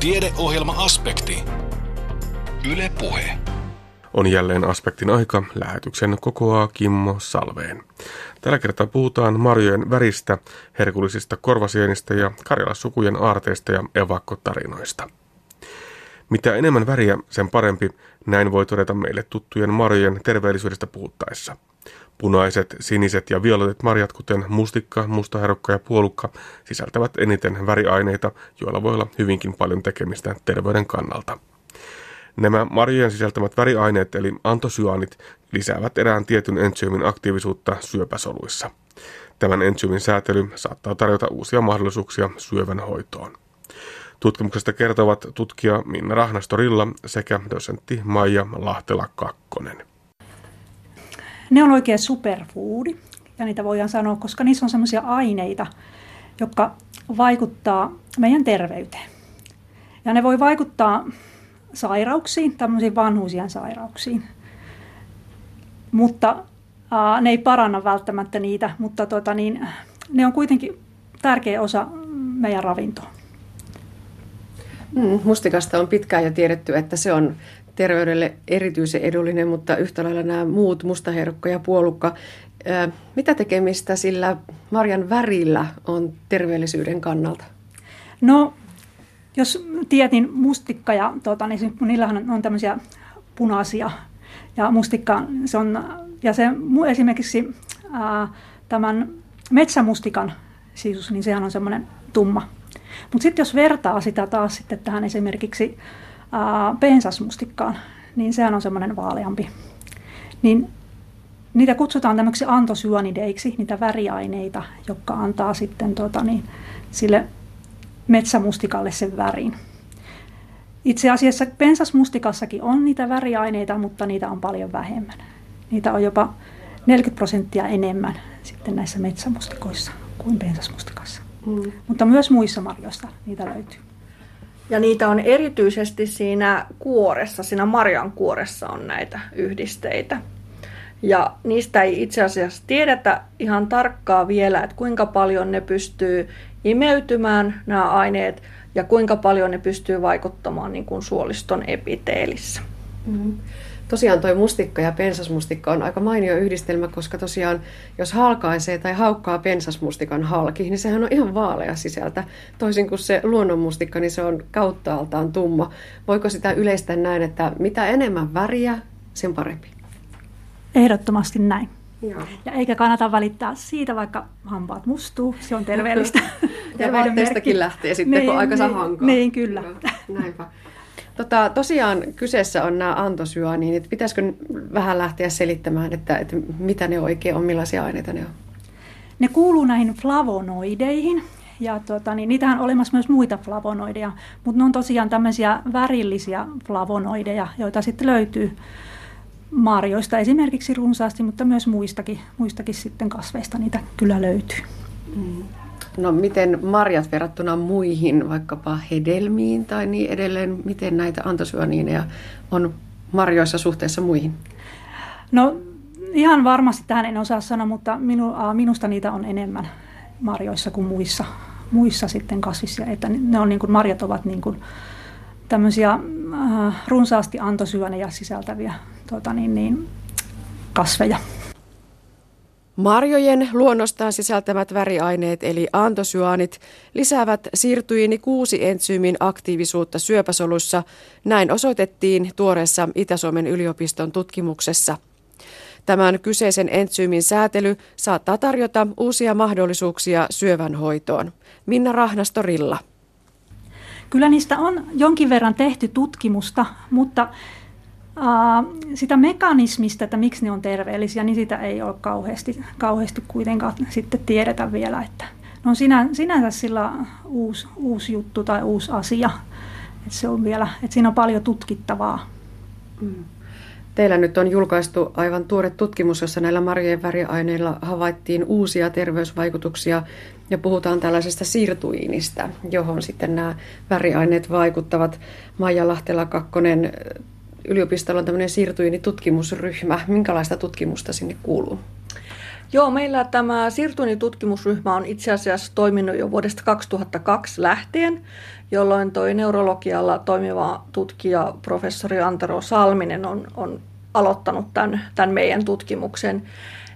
Tiedeohjelma-aspekti. Yle Puhe. On jälleen aspektin aika. Lähetyksen kokoaa Kimmo Salveen. Tällä kertaa puhutaan marjojen väristä, herkullisista korvasienistä ja karjalassukujen aarteista ja evakkotarinoista. Mitä enemmän väriä, sen parempi, näin voi todeta meille tuttujen marjojen terveellisyydestä puhuttaessa. Punaiset, siniset ja violetit marjat, kuten mustikka, mustaherukka ja puolukka, sisältävät eniten väriaineita, joilla voi olla hyvinkin paljon tekemistä terveyden kannalta. Nämä marjojen sisältämät väriaineet eli antosyaanit lisäävät erään tietyn entsyymin aktiivisuutta syöpäsoluissa. Tämän entsyymin säätely saattaa tarjota uusia mahdollisuuksia syövän hoitoon. Tutkimuksesta kertovat tutkija Minna Rahnastorilla sekä dosentti Maija Lahtela-Kakkonen. Ne on oikein superfoodi, ja niitä voidaan sanoa, koska niissä on sellaisia aineita, jotka vaikuttaa meidän terveyteen. Ja ne voi vaikuttaa sairauksiin, tämmöisiin vanhuusien sairauksiin. Mutta ää, ne ei paranna välttämättä niitä, mutta tota, niin, ne on kuitenkin tärkeä osa meidän ravintoa. Mm, mustikasta on pitkään jo tiedetty, että se on terveydelle erityisen edullinen, mutta yhtä lailla nämä muut, mustaherukka ja puolukka. Mitä tekemistä sillä marjan värillä on terveellisyyden kannalta? No, jos tietin mustikka ja tota, niin niillähän on tämmöisiä punaisia ja mustikka, se on, ja se esimerkiksi ää, tämän metsämustikan sisus, niin sehän on semmoinen tumma. Mutta sitten jos vertaa sitä taas sitten tähän esimerkiksi pensasmustikkaan, niin sehän on semmoinen vaaleampi. Niin niitä kutsutaan tämmöiksi antosyaanideiksi, niitä väriaineita, jotka antaa sitten tota, niin, sille metsämustikalle sen värin. Itse asiassa pensasmustikassakin on niitä väriaineita, mutta niitä on paljon vähemmän. Niitä on jopa 40 prosenttia enemmän sitten näissä metsämustikoissa kuin pensasmustikassa. Mm. Mutta myös muissa marjoista niitä löytyy. Ja niitä on erityisesti siinä kuoressa, siinä marjan kuoressa on näitä yhdisteitä. Ja niistä ei itse asiassa tiedetä ihan tarkkaa vielä, että kuinka paljon ne pystyy imeytymään nämä aineet ja kuinka paljon ne pystyy vaikuttamaan niin kuin suoliston epiteelissä. Mm-hmm. Tosiaan tuo mustikka ja pensasmustikka on aika mainio yhdistelmä, koska tosiaan jos halkaisee tai haukkaa pensasmustikan halki, niin sehän on ihan vaalea sisältä. Toisin kuin se luonnonmustikka, niin se on kauttaaltaan tumma. Voiko sitä yleistää näin, että mitä enemmän väriä, sen parempi? Ehdottomasti näin. Joo. Ja eikä kannata välittää siitä, vaikka hampaat mustuu, se on terveellistä. ja vaatteistakin lähtee sitten, niin, kun aika niin, hankaa. Niin, kyllä. Näinpä. Tota, tosiaan kyseessä on nämä antosyaaniinit. Pitäisikö vähän lähteä selittämään, että, että mitä ne oikein on, millaisia aineita ne on? Ne kuuluu näihin flavonoideihin. Ja tuota, niin niitähän on olemassa myös muita flavonoideja, mutta ne on tosiaan tämmöisiä värillisiä flavonoideja, joita sitten löytyy marjoista esimerkiksi runsaasti, mutta myös muistakin, muistakin sitten kasveista niitä kyllä löytyy. Mm. No miten marjat verrattuna muihin, vaikkapa hedelmiin tai niin edelleen, miten näitä antosyaniineja on marjoissa suhteessa muihin? No ihan varmasti tähän en osaa sanoa, mutta minu, minusta niitä on enemmän marjoissa kuin muissa, muissa sitten kasvissa. Että ne on niin kuin, marjat ovat niin kuin, tämmöisiä äh, runsaasti antosyöneja sisältäviä tuota, niin, niin, kasveja. Marjojen luonnostaan sisältämät väriaineet eli antosyaanit lisäävät siirtyini kuusi entsyymin aktiivisuutta syöpäsolussa. Näin osoitettiin tuoreessa Itä-Suomen yliopiston tutkimuksessa. Tämän kyseisen entsyymin säätely saattaa tarjota uusia mahdollisuuksia syövän hoitoon. Minna Rahnastorilla. Kyllä niistä on jonkin verran tehty tutkimusta, mutta sitä mekanismista, että miksi ne on terveellisiä, niin sitä ei ole kauheasti, kauheasti kuitenkaan sitten tiedetä vielä. Että ne on sinä, sinänsä sillä uusi, uusi juttu tai uusi asia. Että se on vielä, että siinä on paljon tutkittavaa. Mm. Teillä nyt on julkaistu aivan tuore tutkimus, jossa näillä marjojen väriaineilla havaittiin uusia terveysvaikutuksia ja puhutaan tällaisesta sirtuiinista, johon sitten nämä väriaineet vaikuttavat. Maija Lahtela-Kakkonen, yliopistolla on tämmöinen siirtyini tutkimusryhmä. Minkälaista tutkimusta sinne kuuluu? Joo, meillä tämä Sirtuini-tutkimusryhmä on itse asiassa toiminut jo vuodesta 2002 lähtien, jolloin tuo neurologialla toimiva tutkija professori Antero Salminen on, on aloittanut tämän, tämän meidän tutkimuksen.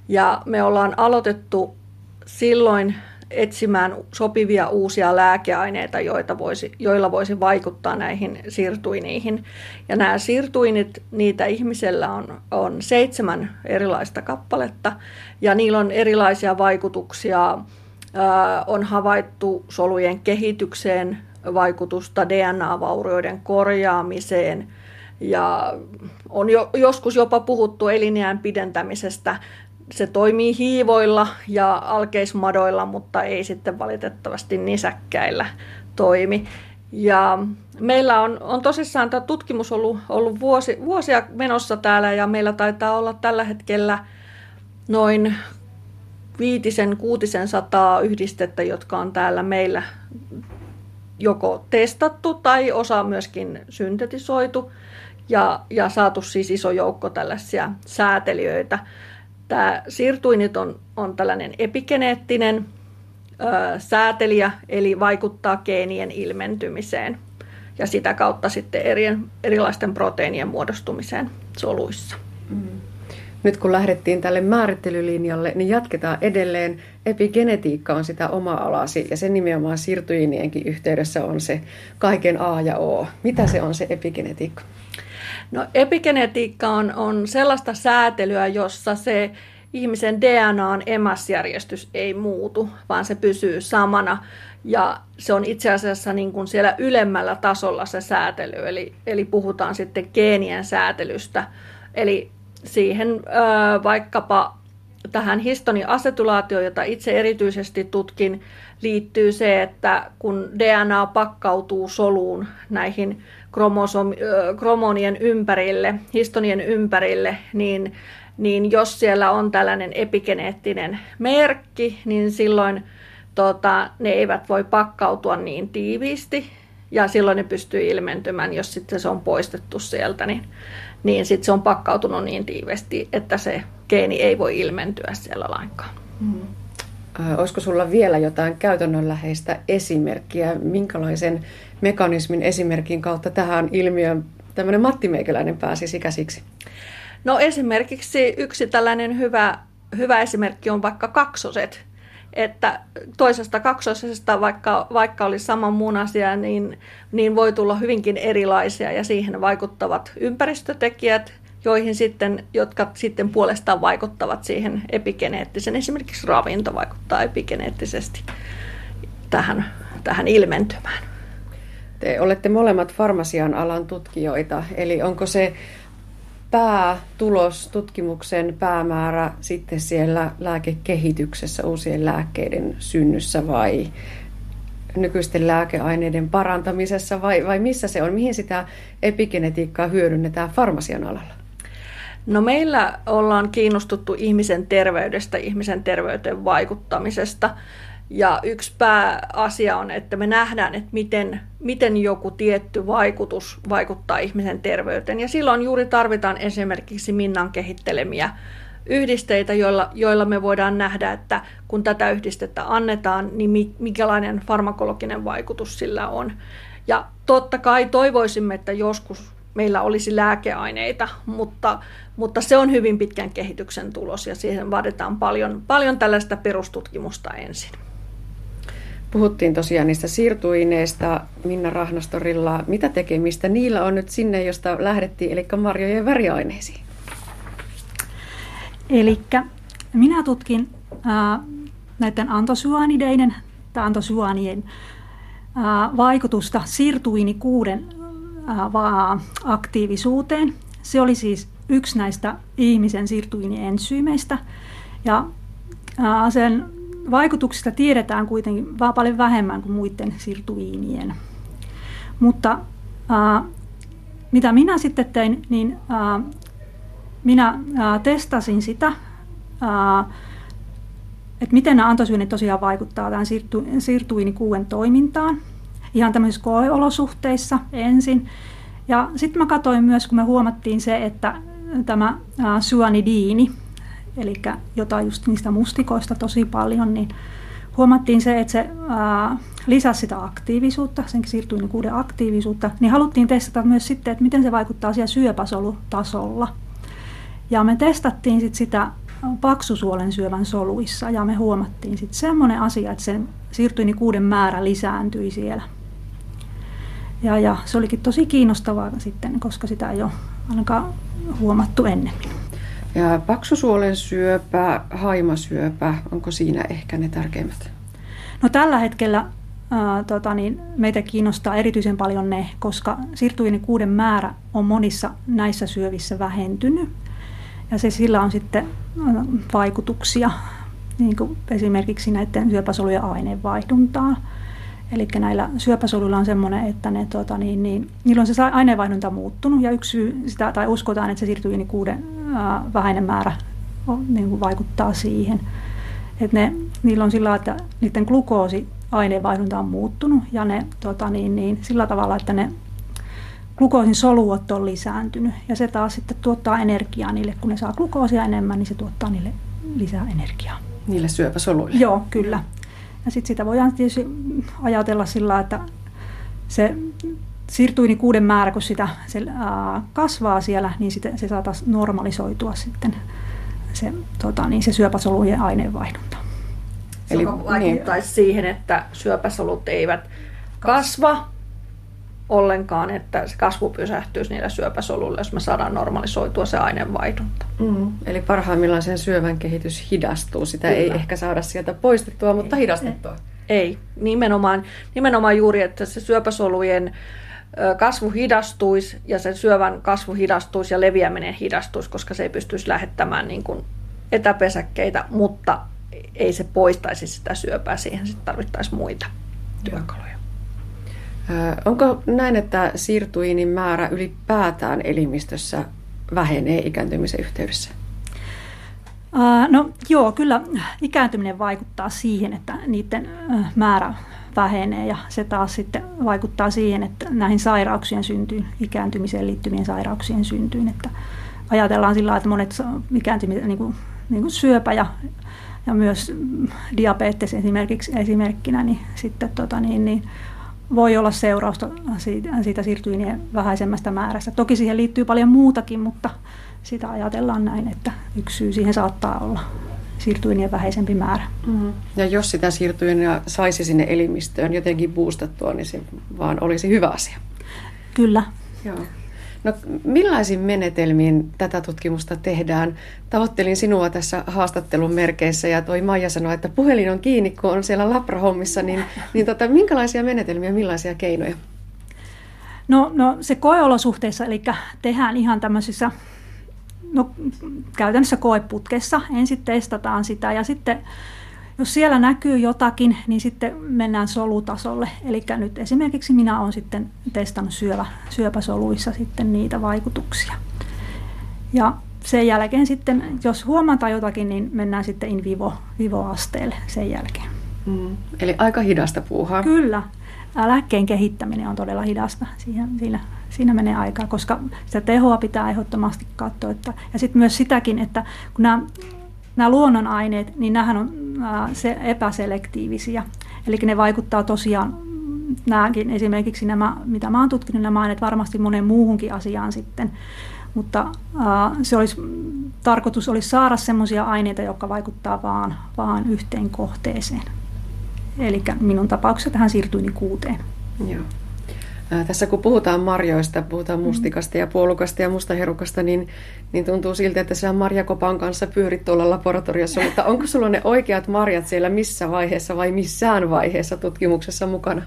Ja me ollaan aloitettu silloin etsimään sopivia uusia lääkeaineita, joita voisi, joilla voisi vaikuttaa näihin sirtuiniin. Ja nämä sirtuinit, niitä ihmisellä on, on seitsemän erilaista kappaletta ja niillä on erilaisia vaikutuksia. on havaittu solujen kehitykseen vaikutusta, DNA-vaurioiden korjaamiseen ja on jo, joskus jopa puhuttu elinjään pidentämisestä se toimii hiivoilla ja alkeismadoilla, mutta ei sitten valitettavasti nisäkkäillä toimi. Ja meillä on, on tosissaan tämä tutkimus ollut, ollut vuosi, vuosia menossa täällä ja meillä taitaa olla tällä hetkellä noin viitisen, kuutisen sataa yhdistettä, jotka on täällä meillä joko testattu tai osa myöskin syntetisoitu ja, ja saatu siis iso joukko tällaisia säätelijöitä. Tämä sirtuinit on, on tällainen epigeneettinen ö, säätelijä, eli vaikuttaa geenien ilmentymiseen ja sitä kautta sitten erien, erilaisten proteiinien muodostumiseen soluissa. Mm. Nyt kun lähdettiin tälle määrittelylinjalle, niin jatketaan edelleen. Epigenetiikka on sitä oma alasi ja se nimenomaan sirtuinienkin yhteydessä on se kaiken A ja O. Mitä se on se epigenetiikka? No epigenetiikka on, on sellaista säätelyä, jossa se ihmisen DNAn emasjärjestys ei muutu, vaan se pysyy samana. Ja se on itse asiassa niin kuin siellä ylemmällä tasolla se säätely, eli, eli puhutaan sitten geenien säätelystä. Eli siihen ö, vaikkapa tähän histonin asetulaatioon, jota itse erityisesti tutkin, liittyy se, että kun DNA pakkautuu soluun näihin kromosom, kromonien ympärille, histonien ympärille, niin, niin jos siellä on tällainen epigeneettinen merkki, niin silloin tota, ne eivät voi pakkautua niin tiiviisti, ja silloin ne pystyy ilmentymään, jos sitten se on poistettu sieltä, niin, niin sitten se on pakkautunut niin tiivisti, että se geeni ei voi ilmentyä siellä lainkaan. Mm. Olisiko sulla vielä jotain käytännönläheistä esimerkkiä, minkälaisen mekanismin esimerkin kautta tähän ilmiöön tämmöinen Matti Meikäläinen pääsi käsiksi? No esimerkiksi yksi tällainen hyvä, hyvä esimerkki on vaikka kaksoset. Että toisesta kaksosesta, vaikka, vaikka olisi sama muun asia, niin, niin voi tulla hyvinkin erilaisia ja siihen vaikuttavat ympäristötekijät, joihin sitten, jotka sitten puolestaan vaikuttavat siihen epigeneettisen. Esimerkiksi ravinto vaikuttaa epigeneettisesti tähän, tähän ilmentymään. Te olette molemmat farmasian alan tutkijoita, eli onko se päätulos, tutkimuksen päämäärä sitten siellä lääkekehityksessä, uusien lääkkeiden synnyssä vai nykyisten lääkeaineiden parantamisessa vai, vai missä se on? Mihin sitä epigenetiikkaa hyödynnetään farmasian alalla? No meillä ollaan kiinnostuttu ihmisen terveydestä, ihmisen terveyteen vaikuttamisesta. Ja yksi pääasia on, että me nähdään, että miten, miten joku tietty vaikutus vaikuttaa ihmisen terveyteen. Ja silloin juuri tarvitaan esimerkiksi Minnan kehittelemiä yhdisteitä, joilla, joilla me voidaan nähdä, että kun tätä yhdistettä annetaan, niin mikälainen farmakologinen vaikutus sillä on. Ja totta kai toivoisimme, että joskus meillä olisi lääkeaineita, mutta, mutta se on hyvin pitkän kehityksen tulos ja siihen vaaditaan paljon, paljon tällaista perustutkimusta ensin. Puhuttiin tosiaan niistä siirtuineista Minna Rahnastorilla. Mitä tekemistä niillä on nyt sinne, josta lähdettiin, eli marjojen väriaineisiin? Eli minä tutkin äh, näiden antosyaanideiden tai antosyaanien äh, vaikutusta sirtuini kuuden äh, aktiivisuuteen. Se oli siis yksi näistä ihmisen sirtuiniensyymeistä. Ja sen vaikutuksista tiedetään kuitenkin vaan paljon vähemmän kuin muiden sirtuiinien. Mutta mitä minä sitten tein, niin minä testasin sitä, että miten nämä antosyynit tosiaan vaikuttaa tämän sirtu, sirtuiinikuuen toimintaan. Ihan tämmöisissä koeolosuhteissa ensin. Ja sitten mä katsoin myös, kun me huomattiin se, että tämä syanidiini, eli jotain just niistä mustikoista tosi paljon, niin huomattiin se, että se lisäsi sitä aktiivisuutta, sen sirtuinikuuden aktiivisuutta, niin haluttiin testata myös sitten, että miten se vaikuttaa siellä syöpäsolutasolla. Ja me testattiin sit sitä paksusuolen syövän soluissa ja me huomattiin sitten semmoinen asia, että sen sirtuinikuuden määrä lisääntyi siellä. Ja, ja se olikin tosi kiinnostavaa sitten, koska sitä ei ole ainakaan huomattu ennemmin. Ja paksusuolen syöpä, haimasyöpä, onko siinä ehkä ne tärkeimmät? No tällä hetkellä ää, tota niin, meitä kiinnostaa erityisen paljon ne, koska sirtuinikuuden määrä on monissa näissä syövissä vähentynyt. Ja se sillä on sitten vaikutuksia niin kuin esimerkiksi näiden syöpäsolujen aineenvaihduntaan. Eli näillä syöpäsoluilla on semmoinen, että ne, tota, niin, niin, niillä on se aineenvaihdunta muuttunut ja yksi syy sitä, tai uskotaan, että se siirtyy niin kuuden ää, vähäinen määrä on, niin kuin vaikuttaa siihen. Et ne, niillä on sillä että niiden glukoosi aineenvaihdunta on muuttunut ja ne tota, niin, niin, sillä tavalla, että ne glukoosin soluot on lisääntynyt ja se taas sitten tuottaa energiaa niille, kun ne saa glukoosia enemmän, niin se tuottaa niille lisää energiaa. Niille syöpäsoluille? Joo, kyllä. Ja sitten sitä voidaan tietysti ajatella sillä, että se sirtuinikuuden määrä, kun sitä se, ää, kasvaa siellä, niin sitä, se saataisiin normalisoitua sitten se, tota, niin se syöpäsolujen aineenvaihdunta. Eli vaikuttaisi niin. siihen, että syöpäsolut eivät kasva ollenkaan, että se kasvu pysähtyisi niillä syöpäsoluilla, jos me saadaan normalisoitua se aineenvaihdunta. Mm, eli parhaimmillaan sen syövän kehitys hidastuu. Sitä Kyllä. ei ehkä saada sieltä poistettua, mutta hidastettua. Ei, nimenomaan, nimenomaan juuri, että se syöpäsolujen kasvu hidastuisi ja sen syövän kasvu hidastuisi ja leviäminen hidastuisi, koska se ei pystyisi lähettämään niin kuin etäpesäkkeitä, mutta ei se poistaisi sitä syöpää, siihen sitten tarvittaisiin muita työkaluja. Onko näin, että siirtuinin määrä ylipäätään elimistössä vähenee ikääntymisen yhteydessä? No joo, kyllä ikääntyminen vaikuttaa siihen, että niiden määrä vähenee ja se taas sitten vaikuttaa siihen, että näihin sairauksien syntyyn, ikääntymiseen liittyvien sairauksien syntyyn, että ajatellaan sillä että monet ikääntymiset, niin kuin, niin kuin syöpä ja, ja myös diabetes esimerkiksi esimerkkinä, niin sitten tota niin, niin voi olla seurausta siitä, siitä siirtyinien vähäisemmästä määrästä. Toki siihen liittyy paljon muutakin, mutta sitä ajatellaan näin, että yksi syy siihen saattaa olla siirtyinien vähäisempi määrä. Mm-hmm. Ja jos sitä siirtyinia saisi sinne elimistöön jotenkin boostattua, niin se vaan olisi hyvä asia. Kyllä. Joo. No millaisin menetelmiin tätä tutkimusta tehdään? Tavoittelin sinua tässä haastattelun merkeissä ja toi Maija sanoi, että puhelin on kiinni, kun on siellä labrahommissa, niin, niin tota, minkälaisia menetelmiä, millaisia keinoja? No, no se koeolosuhteissa, eli tehdään ihan tämmöisissä no, käytännössä koeputkessa. Ensin testataan sitä ja sitten jos siellä näkyy jotakin, niin sitten mennään solutasolle. Eli nyt esimerkiksi minä olen sitten testannut syövä, syöpäsoluissa sitten niitä vaikutuksia. Ja sen jälkeen sitten, jos huomataan jotakin, niin mennään sitten in vivo, vivo-asteelle sen jälkeen. Mm, eli aika hidasta puuhaa. Kyllä. Lääkkeen kehittäminen on todella hidasta. Siihen, siinä, siinä menee aikaa, koska sitä tehoa pitää ehdottomasti katsoa. Että, ja sitten myös sitäkin, että kun nämä nämä luonnonaineet, niin nämähän on se epäselektiivisiä. Eli ne vaikuttaa tosiaan, nämäkin esimerkiksi nämä, mitä mä oon tutkinut, nämä aineet varmasti monen muuhunkin asiaan sitten. Mutta se olisi, tarkoitus olisi saada sellaisia aineita, jotka vaikuttaa vaan, vaan yhteen kohteeseen. Eli minun tapauksessa tähän siirtyi niin kuuteen. Joo. Tässä kun puhutaan marjoista, puhutaan mm. mustikasta ja puolukasta ja mustaherukasta, niin, niin tuntuu siltä, että sä marjakopan kanssa pyörit tuolla laboratoriossa, mutta onko sulla ne oikeat marjat siellä missä vaiheessa vai missään vaiheessa tutkimuksessa mukana?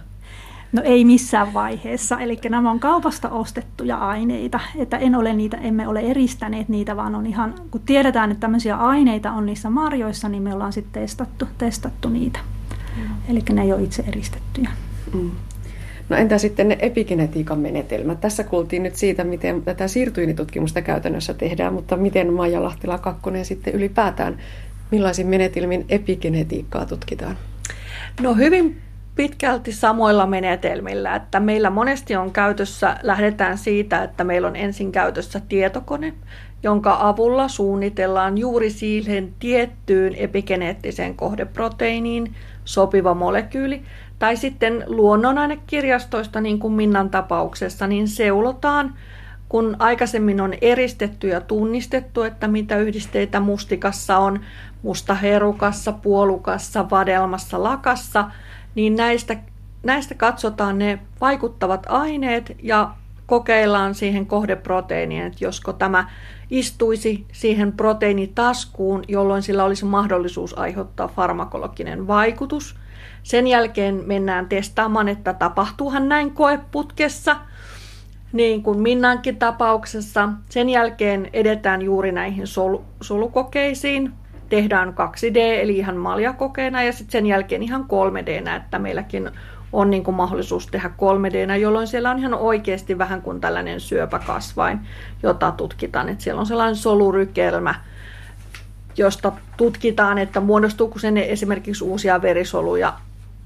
No ei missään vaiheessa, eli nämä on kaupasta ostettuja aineita, että en ole niitä, emme ole eristäneet niitä, vaan on ihan, kun tiedetään, että tämmöisiä aineita on niissä marjoissa, niin me ollaan sitten testattu, testattu niitä. Mm. Eli ne ei ole itse eristettyjä. Mm. No entä sitten ne epigenetiikan menetelmät? Tässä kuultiin nyt siitä, miten tätä siirtyinitutkimusta käytännössä tehdään, mutta miten Maija Lahtila Kakkonen sitten ylipäätään, millaisin menetelmin epigenetiikkaa tutkitaan? No hyvin pitkälti samoilla menetelmillä, että meillä monesti on käytössä, lähdetään siitä, että meillä on ensin käytössä tietokone, jonka avulla suunnitellaan juuri siihen tiettyyn epigeneettiseen kohdeproteiiniin sopiva molekyyli. Tai sitten luonnonainekirjastoista, niin kuin Minnan tapauksessa, niin seulotaan, kun aikaisemmin on eristetty ja tunnistettu, että mitä yhdisteitä mustikassa on, mustaherukassa, puolukassa, vadelmassa, lakassa, niin näistä, näistä katsotaan ne vaikuttavat aineet ja kokeillaan siihen kohdeproteiiniin, että josko tämä istuisi siihen proteiinitaskuun, jolloin sillä olisi mahdollisuus aiheuttaa farmakologinen vaikutus. Sen jälkeen mennään testaamaan, että tapahtuuhan näin koeputkessa, niin kuin Minnankin tapauksessa. Sen jälkeen edetään juuri näihin sol- solukokeisiin, tehdään 2D eli ihan maljakokeena ja sitten sen jälkeen ihan 3D, että meilläkin on niin kuin mahdollisuus tehdä 3D, jolloin siellä on ihan oikeasti vähän kuin tällainen syöpäkasvain, jota tutkitaan. Että siellä on sellainen solurykelmä, josta tutkitaan, että muodostuuko sen esimerkiksi uusia verisoluja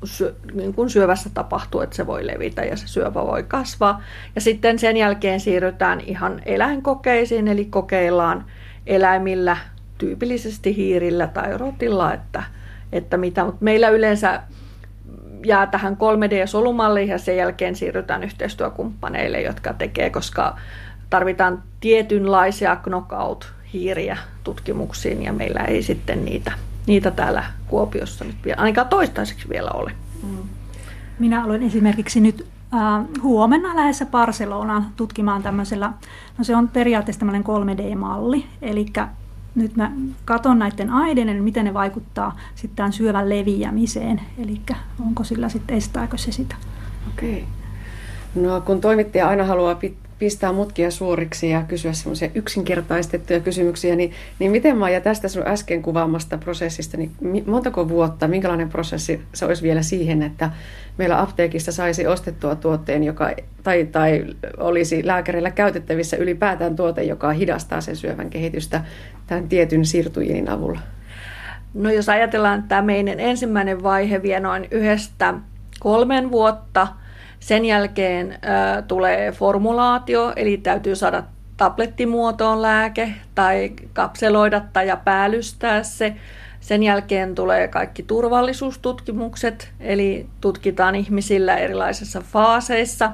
syö, niin kuin syövässä tapahtuu, että se voi levitä ja se syöpä voi kasvaa. Ja sitten sen jälkeen siirrytään ihan eläinkokeisiin, eli kokeillaan eläimillä tyypillisesti hiirillä tai rotilla, että, että mitä, mutta meillä yleensä jää tähän 3D-solumalliin ja sen jälkeen siirrytään yhteistyökumppaneille, jotka tekee, koska tarvitaan tietynlaisia knockout-hiiriä tutkimuksiin ja meillä ei sitten niitä, niitä täällä Kuopiossa nyt vielä, ainakaan toistaiseksi vielä ole. Mm. Minä olen esimerkiksi nyt äh, huomenna lähdössä Barcelonaan tutkimaan tämmöisellä, no se on periaatteessa tämmöinen 3D-malli, eli nyt mä katson näiden aineiden, miten ne vaikuttaa sitten tämän syövän leviämiseen, eli onko sillä sitten, estääkö se sitä. Okei. No kun toimittaja aina haluaa pistää mutkia suoriksi ja kysyä semmoisia yksinkertaistettuja kysymyksiä, niin, niin miten Maija tästä sun äsken kuvaamasta prosessista, niin montako vuotta, minkälainen prosessi se olisi vielä siihen, että meillä apteekissa saisi ostettua tuotteen, joka, tai, tai olisi lääkärillä käytettävissä ylipäätään tuote, joka hidastaa sen syövän kehitystä tämän tietyn sirtujiinin avulla? No jos ajatellaan, että tämä meidän ensimmäinen vaihe vie noin yhdestä kolmen vuotta – sen jälkeen äh, tulee formulaatio, eli täytyy saada tablettimuotoon lääke tai kapseloida tai ja päällystää se. Sen jälkeen tulee kaikki turvallisuustutkimukset, eli tutkitaan ihmisillä erilaisissa faaseissa.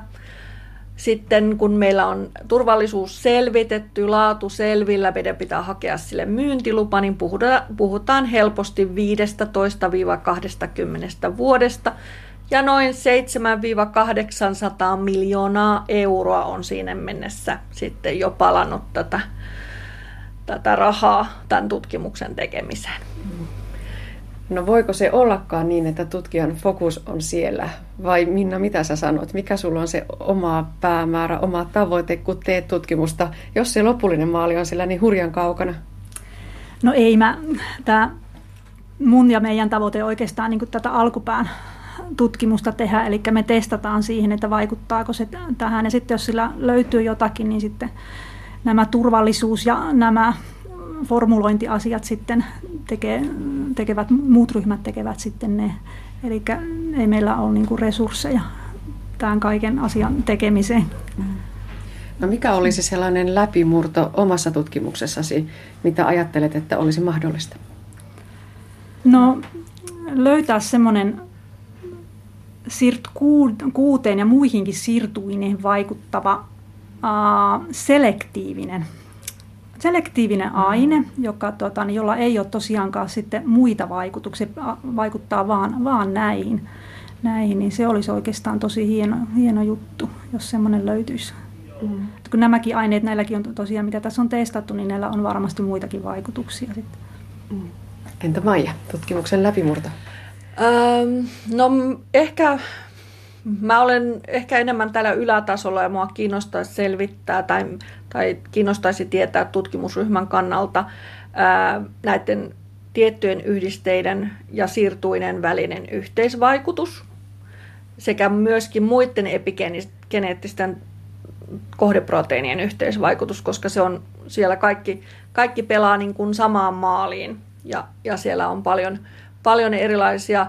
Sitten kun meillä on turvallisuus selvitetty, laatu selvillä, meidän pitää hakea sille myyntilupa, niin puhutaan helposti 15-20 vuodesta. Ja noin 7-800 miljoonaa euroa on siinä mennessä sitten jo palannut tätä, tätä rahaa tämän tutkimuksen tekemiseen. No voiko se ollakaan niin, että tutkijan fokus on siellä? Vai Minna, mitä sä sanot? Mikä sulla on se oma päämäärä, oma tavoite, kun teet tutkimusta, jos se lopullinen maali on siellä niin hurjan kaukana? No ei mä, tämä mun ja meidän tavoite oikeastaan niin tätä alkupään tutkimusta tehdä, eli me testataan siihen, että vaikuttaako se tähän, ja sitten jos sillä löytyy jotakin, niin sitten nämä turvallisuus ja nämä formulointiasiat sitten tekee, tekevät, muut ryhmät tekevät sitten ne. Eli ei meillä ole niin resursseja tämän kaiken asian tekemiseen. No mikä olisi sellainen läpimurto omassa tutkimuksessasi, mitä ajattelet, että olisi mahdollista? No löytää semmoinen sirt kuuteen ja muihinkin sirtuineen vaikuttava uh, selektiivinen, selektiivinen mm. aine, joka, tota, niin jolla ei ole tosiaankaan sitten muita vaikutuksia, vaikuttaa vaan, vaan näihin, näihin, niin se olisi oikeastaan tosi hieno, hieno juttu, jos semmoinen löytyisi. Mm. Kun nämäkin aineet, näilläkin on tosiaan, mitä tässä on testattu, niin näillä on varmasti muitakin vaikutuksia sitten. Mm. Entä Maija, tutkimuksen läpimurto? No ehkä mä olen ehkä enemmän täällä ylätasolla ja mua kiinnostaisi selvittää tai, tai kiinnostaisi tietää tutkimusryhmän kannalta ää, näiden tiettyjen yhdisteiden ja siirtuinen välinen yhteisvaikutus sekä myöskin muiden epigeneettisten kohdeproteiinien yhteisvaikutus, koska se on siellä kaikki, kaikki pelaa niin kuin samaan maaliin ja, ja siellä on paljon, paljon erilaisia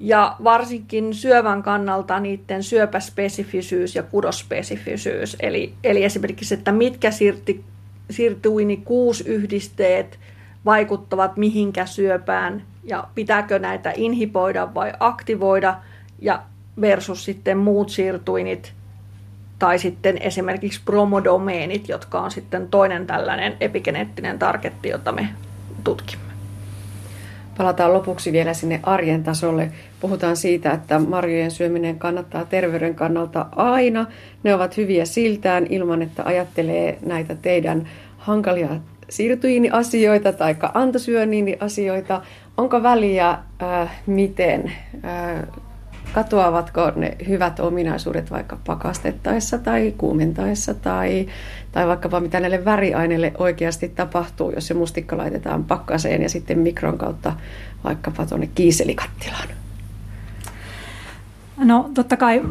ja varsinkin syövän kannalta niiden syöpäspesifisyys ja kudospesifisyys. Eli, eli esimerkiksi, että mitkä sirti, sirtuini kuusyhdisteet vaikuttavat mihinkä syöpään ja pitääkö näitä inhiboida vai aktivoida ja versus sitten muut sirtuinit tai sitten esimerkiksi bromodomeenit, jotka on sitten toinen tällainen epigeneettinen targetti, jota me tutkimme. Palataan lopuksi vielä sinne arjen tasolle. Puhutaan siitä, että marjojen syöminen kannattaa terveyden kannalta aina. Ne ovat hyviä siltään ilman, että ajattelee näitä teidän hankalia siirtyini-asioita tai antosyöniini-asioita. Onko väliä, äh, miten äh, katoavatko ne hyvät ominaisuudet vaikka pakastettaessa tai kuumentaessa tai, tai vaikkapa mitä näille väriaineille oikeasti tapahtuu, jos se mustikka laitetaan pakkaseen ja sitten mikron kautta vaikkapa tuonne kiiselikattilaan? No totta kai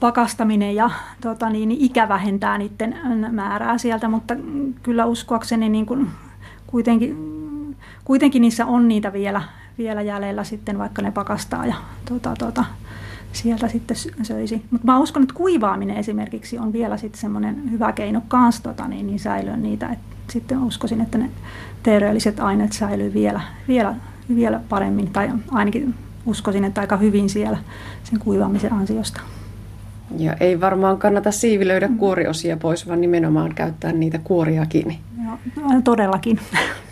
pakastaminen ja tota, niin, ikä vähentää niiden määrää sieltä, mutta kyllä uskoakseni niin kuin, kuitenkin, kuitenkin niissä on niitä vielä, vielä jäljellä sitten, vaikka ne pakastaa ja tota, tota, sieltä sitten söisi. Mutta mä uskon, että kuivaaminen esimerkiksi on vielä sitten semmoinen hyvä keino kans tota, niin, niin säilyä niitä. Et sitten uskoisin, että ne terveelliset aineet säilyy vielä, vielä, vielä paremmin, tai ainakin uskoisin, että aika hyvin siellä sen kuivaamisen ansiosta. Ja ei varmaan kannata siivilöidä mm. kuoriosia pois, vaan nimenomaan käyttää niitä kuoria kiinni. Joo, todellakin.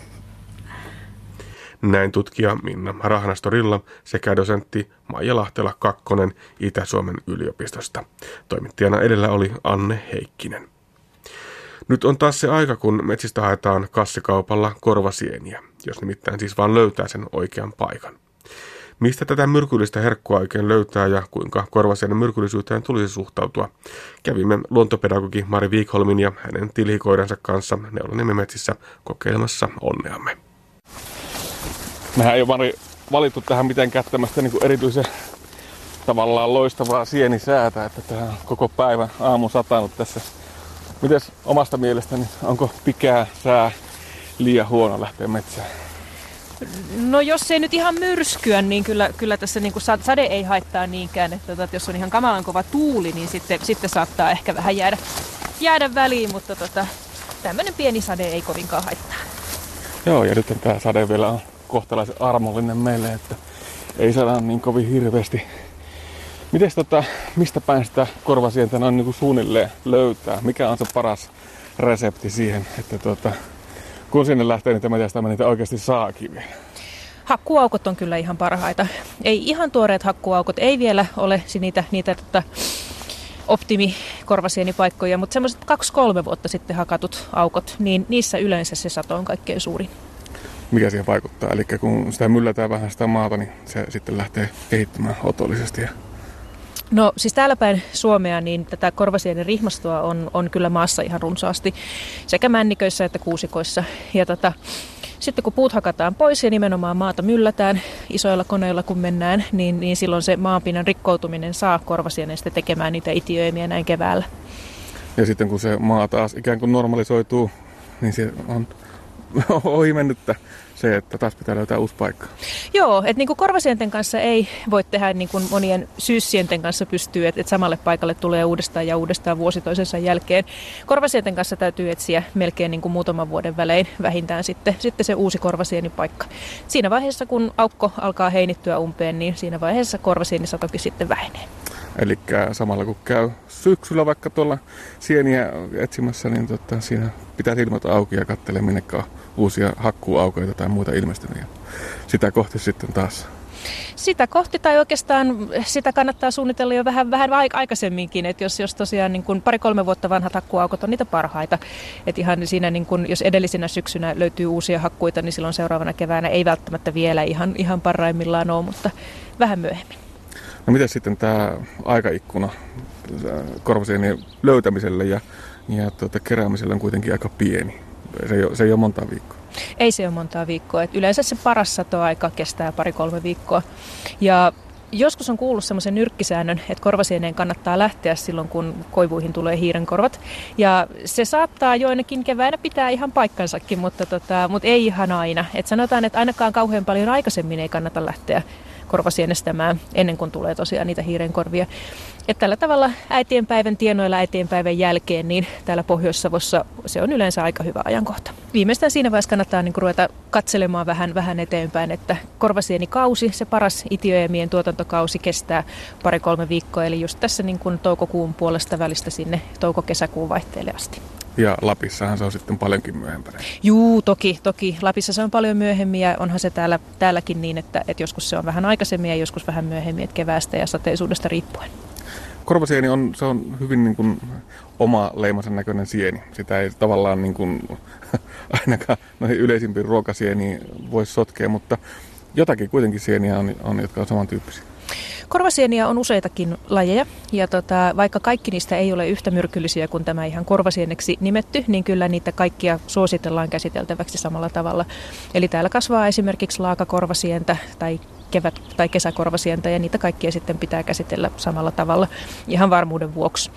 Näin tutkija Minna Rahnastorilla sekä dosentti Maija Lahtela Kakkonen Itä-Suomen yliopistosta. Toimittajana edellä oli Anne Heikkinen. Nyt on taas se aika, kun metsistä haetaan kassikaupalla korvasieniä, jos nimittäin siis vaan löytää sen oikean paikan. Mistä tätä myrkyllistä herkkua oikein löytää ja kuinka korvasienen myrkyllisyyteen tulisi suhtautua? Kävimme luontopedagogi Mari Viikholmin ja hänen tilhikoidansa kanssa Neuloniemme metsissä kokeilemassa onneamme. Mehän ei ole Mari valittu tähän mitenkään tämmöistä niin erityisen tavallaan loistavaa sienisäätä, että tähän koko päivä aamu satanut tässä. Mites omasta mielestäni, onko pikää sää liian huono lähteä metsään? No jos ei nyt ihan myrskyä, niin kyllä, kyllä tässä niin kuin sade ei haittaa niinkään. Että, että jos on ihan kamalan kova tuuli, niin sitten, sitten saattaa ehkä vähän jäädä, jäädä väliin, mutta tota, tämmöinen pieni sade ei kovinkaan haittaa. Joo, ja nyt tämä sade vielä on kohtalaisen armollinen meille, että ei saada niin kovin hirveästi. Mites tota, mistä päin sitä korvasientä on niin kuin suunnilleen löytää? Mikä on se paras resepti siihen, että tota, kun sinne lähtee niitä metästä, niitä oikeasti saakin vielä? Hakkuaukot on kyllä ihan parhaita. Ei ihan tuoreet hakkuaukot, ei vielä ole niitä, niitä tota, optimikorvasienipaikkoja, mutta semmoiset kaksi-kolme vuotta sitten hakatut aukot, niin niissä yleensä se sato on kaikkein suurin mikä siihen vaikuttaa. Eli kun sitä myllätään vähän sitä maata, niin se sitten lähtee kehittymään otollisesti. No siis täällä päin Suomea niin tätä korvasienen rihmastoa on, on kyllä maassa ihan runsaasti sekä männiköissä että kuusikoissa. Ja tota, sitten kun puut hakataan pois ja nimenomaan maata myllätään isoilla koneilla kun mennään, niin, niin silloin se maanpinnan rikkoutuminen saa korvasienen sitten tekemään niitä itiöimiä näin keväällä. Ja sitten kun se maa taas ikään kuin normalisoituu, niin se on ohi mennyttä se, että taas pitää löytää uusi paikka. Joo, että niin korvasienten kanssa ei voi tehdä niin kuin monien syyssienten kanssa pystyy, että, että samalle paikalle tulee uudestaan ja uudestaan vuosi toisensa jälkeen. Korvasienten kanssa täytyy etsiä melkein niin kuin muutaman vuoden välein vähintään sitten, sitten se uusi korvasienipaikka. Siinä vaiheessa, kun aukko alkaa heinittyä umpeen, niin siinä vaiheessa korvasienisatokin sitten vähenee. Eli samalla kun käy syksyllä vaikka tuolla sieniä etsimässä, niin tota, siinä pitää silmät auki ja katselee minnekä uusia hakkuaukoita tai muita ilmestymiä. Sitä kohti sitten taas sitä kohti tai oikeastaan sitä kannattaa suunnitella jo vähän, vähän aikaisemminkin, että jos, jos tosiaan niin kuin pari-kolme vuotta vanhat hakkuaukot on niitä parhaita, että ihan siinä niin kuin, jos edellisenä syksynä löytyy uusia hakkuita, niin silloin seuraavana keväänä ei välttämättä vielä ihan, ihan parhaimmillaan ole, mutta vähän myöhemmin. No miten sitten tämä aikaikkuna korvasienien löytämiselle ja, ja tuota, keräämiselle on kuitenkin aika pieni? Se ei, ole, se ei ole monta viikkoa. Ei se ole montaa viikkoa. Et yleensä se paras satoaika kestää pari-kolme viikkoa. Ja Joskus on kuullut semmoisen nyrkkisäännön, että korvasieneen kannattaa lähteä silloin, kun koivuihin tulee hiirenkorvat. Ja se saattaa joinakin keväänä pitää ihan paikkansakin, mutta, tota, mutta ei ihan aina. Et sanotaan, että ainakaan kauhean paljon aikaisemmin ei kannata lähteä korvasienestämään ennen kuin tulee tosiaan niitä hiirenkorvia. Et tällä tavalla äitienpäivän tienoilla äitienpäivän jälkeen, niin täällä Pohjois-Savossa se on yleensä aika hyvä ajankohta. Viimeistään siinä vaiheessa kannattaa niin ruveta katselemaan vähän, vähän eteenpäin, että korvasienikausi, se paras itiöemien tuotantokausi kestää pari-kolme viikkoa, eli just tässä niin kuin toukokuun puolesta välistä sinne touko-kesäkuun vaihteelle asti. Ja Lapissahan se on sitten paljonkin myöhempänä. Juu, toki, toki. Lapissa se on paljon myöhemmin ja onhan se täällä, täälläkin niin, että, että joskus se on vähän aikaisemmin ja joskus vähän myöhemmin, että keväästä ja sateisuudesta riippuen. Korvasieni on, se on hyvin niin kuin oma leimansa näköinen sieni. Sitä ei tavallaan niin kuin, ainakaan noihin yleisimpiin ruokasieniin voi sotkea, mutta jotakin kuitenkin sieniä on, on jotka on samantyyppisiä. Korvasieniä on useitakin lajeja, ja tota, vaikka kaikki niistä ei ole yhtä myrkyllisiä kuin tämä ihan korvasieneksi nimetty, niin kyllä niitä kaikkia suositellaan käsiteltäväksi samalla tavalla. Eli täällä kasvaa esimerkiksi laakakorvasientä tai kevät- tai kesäkorvasientä, ja niitä kaikkia sitten pitää käsitellä samalla tavalla ihan varmuuden vuoksi.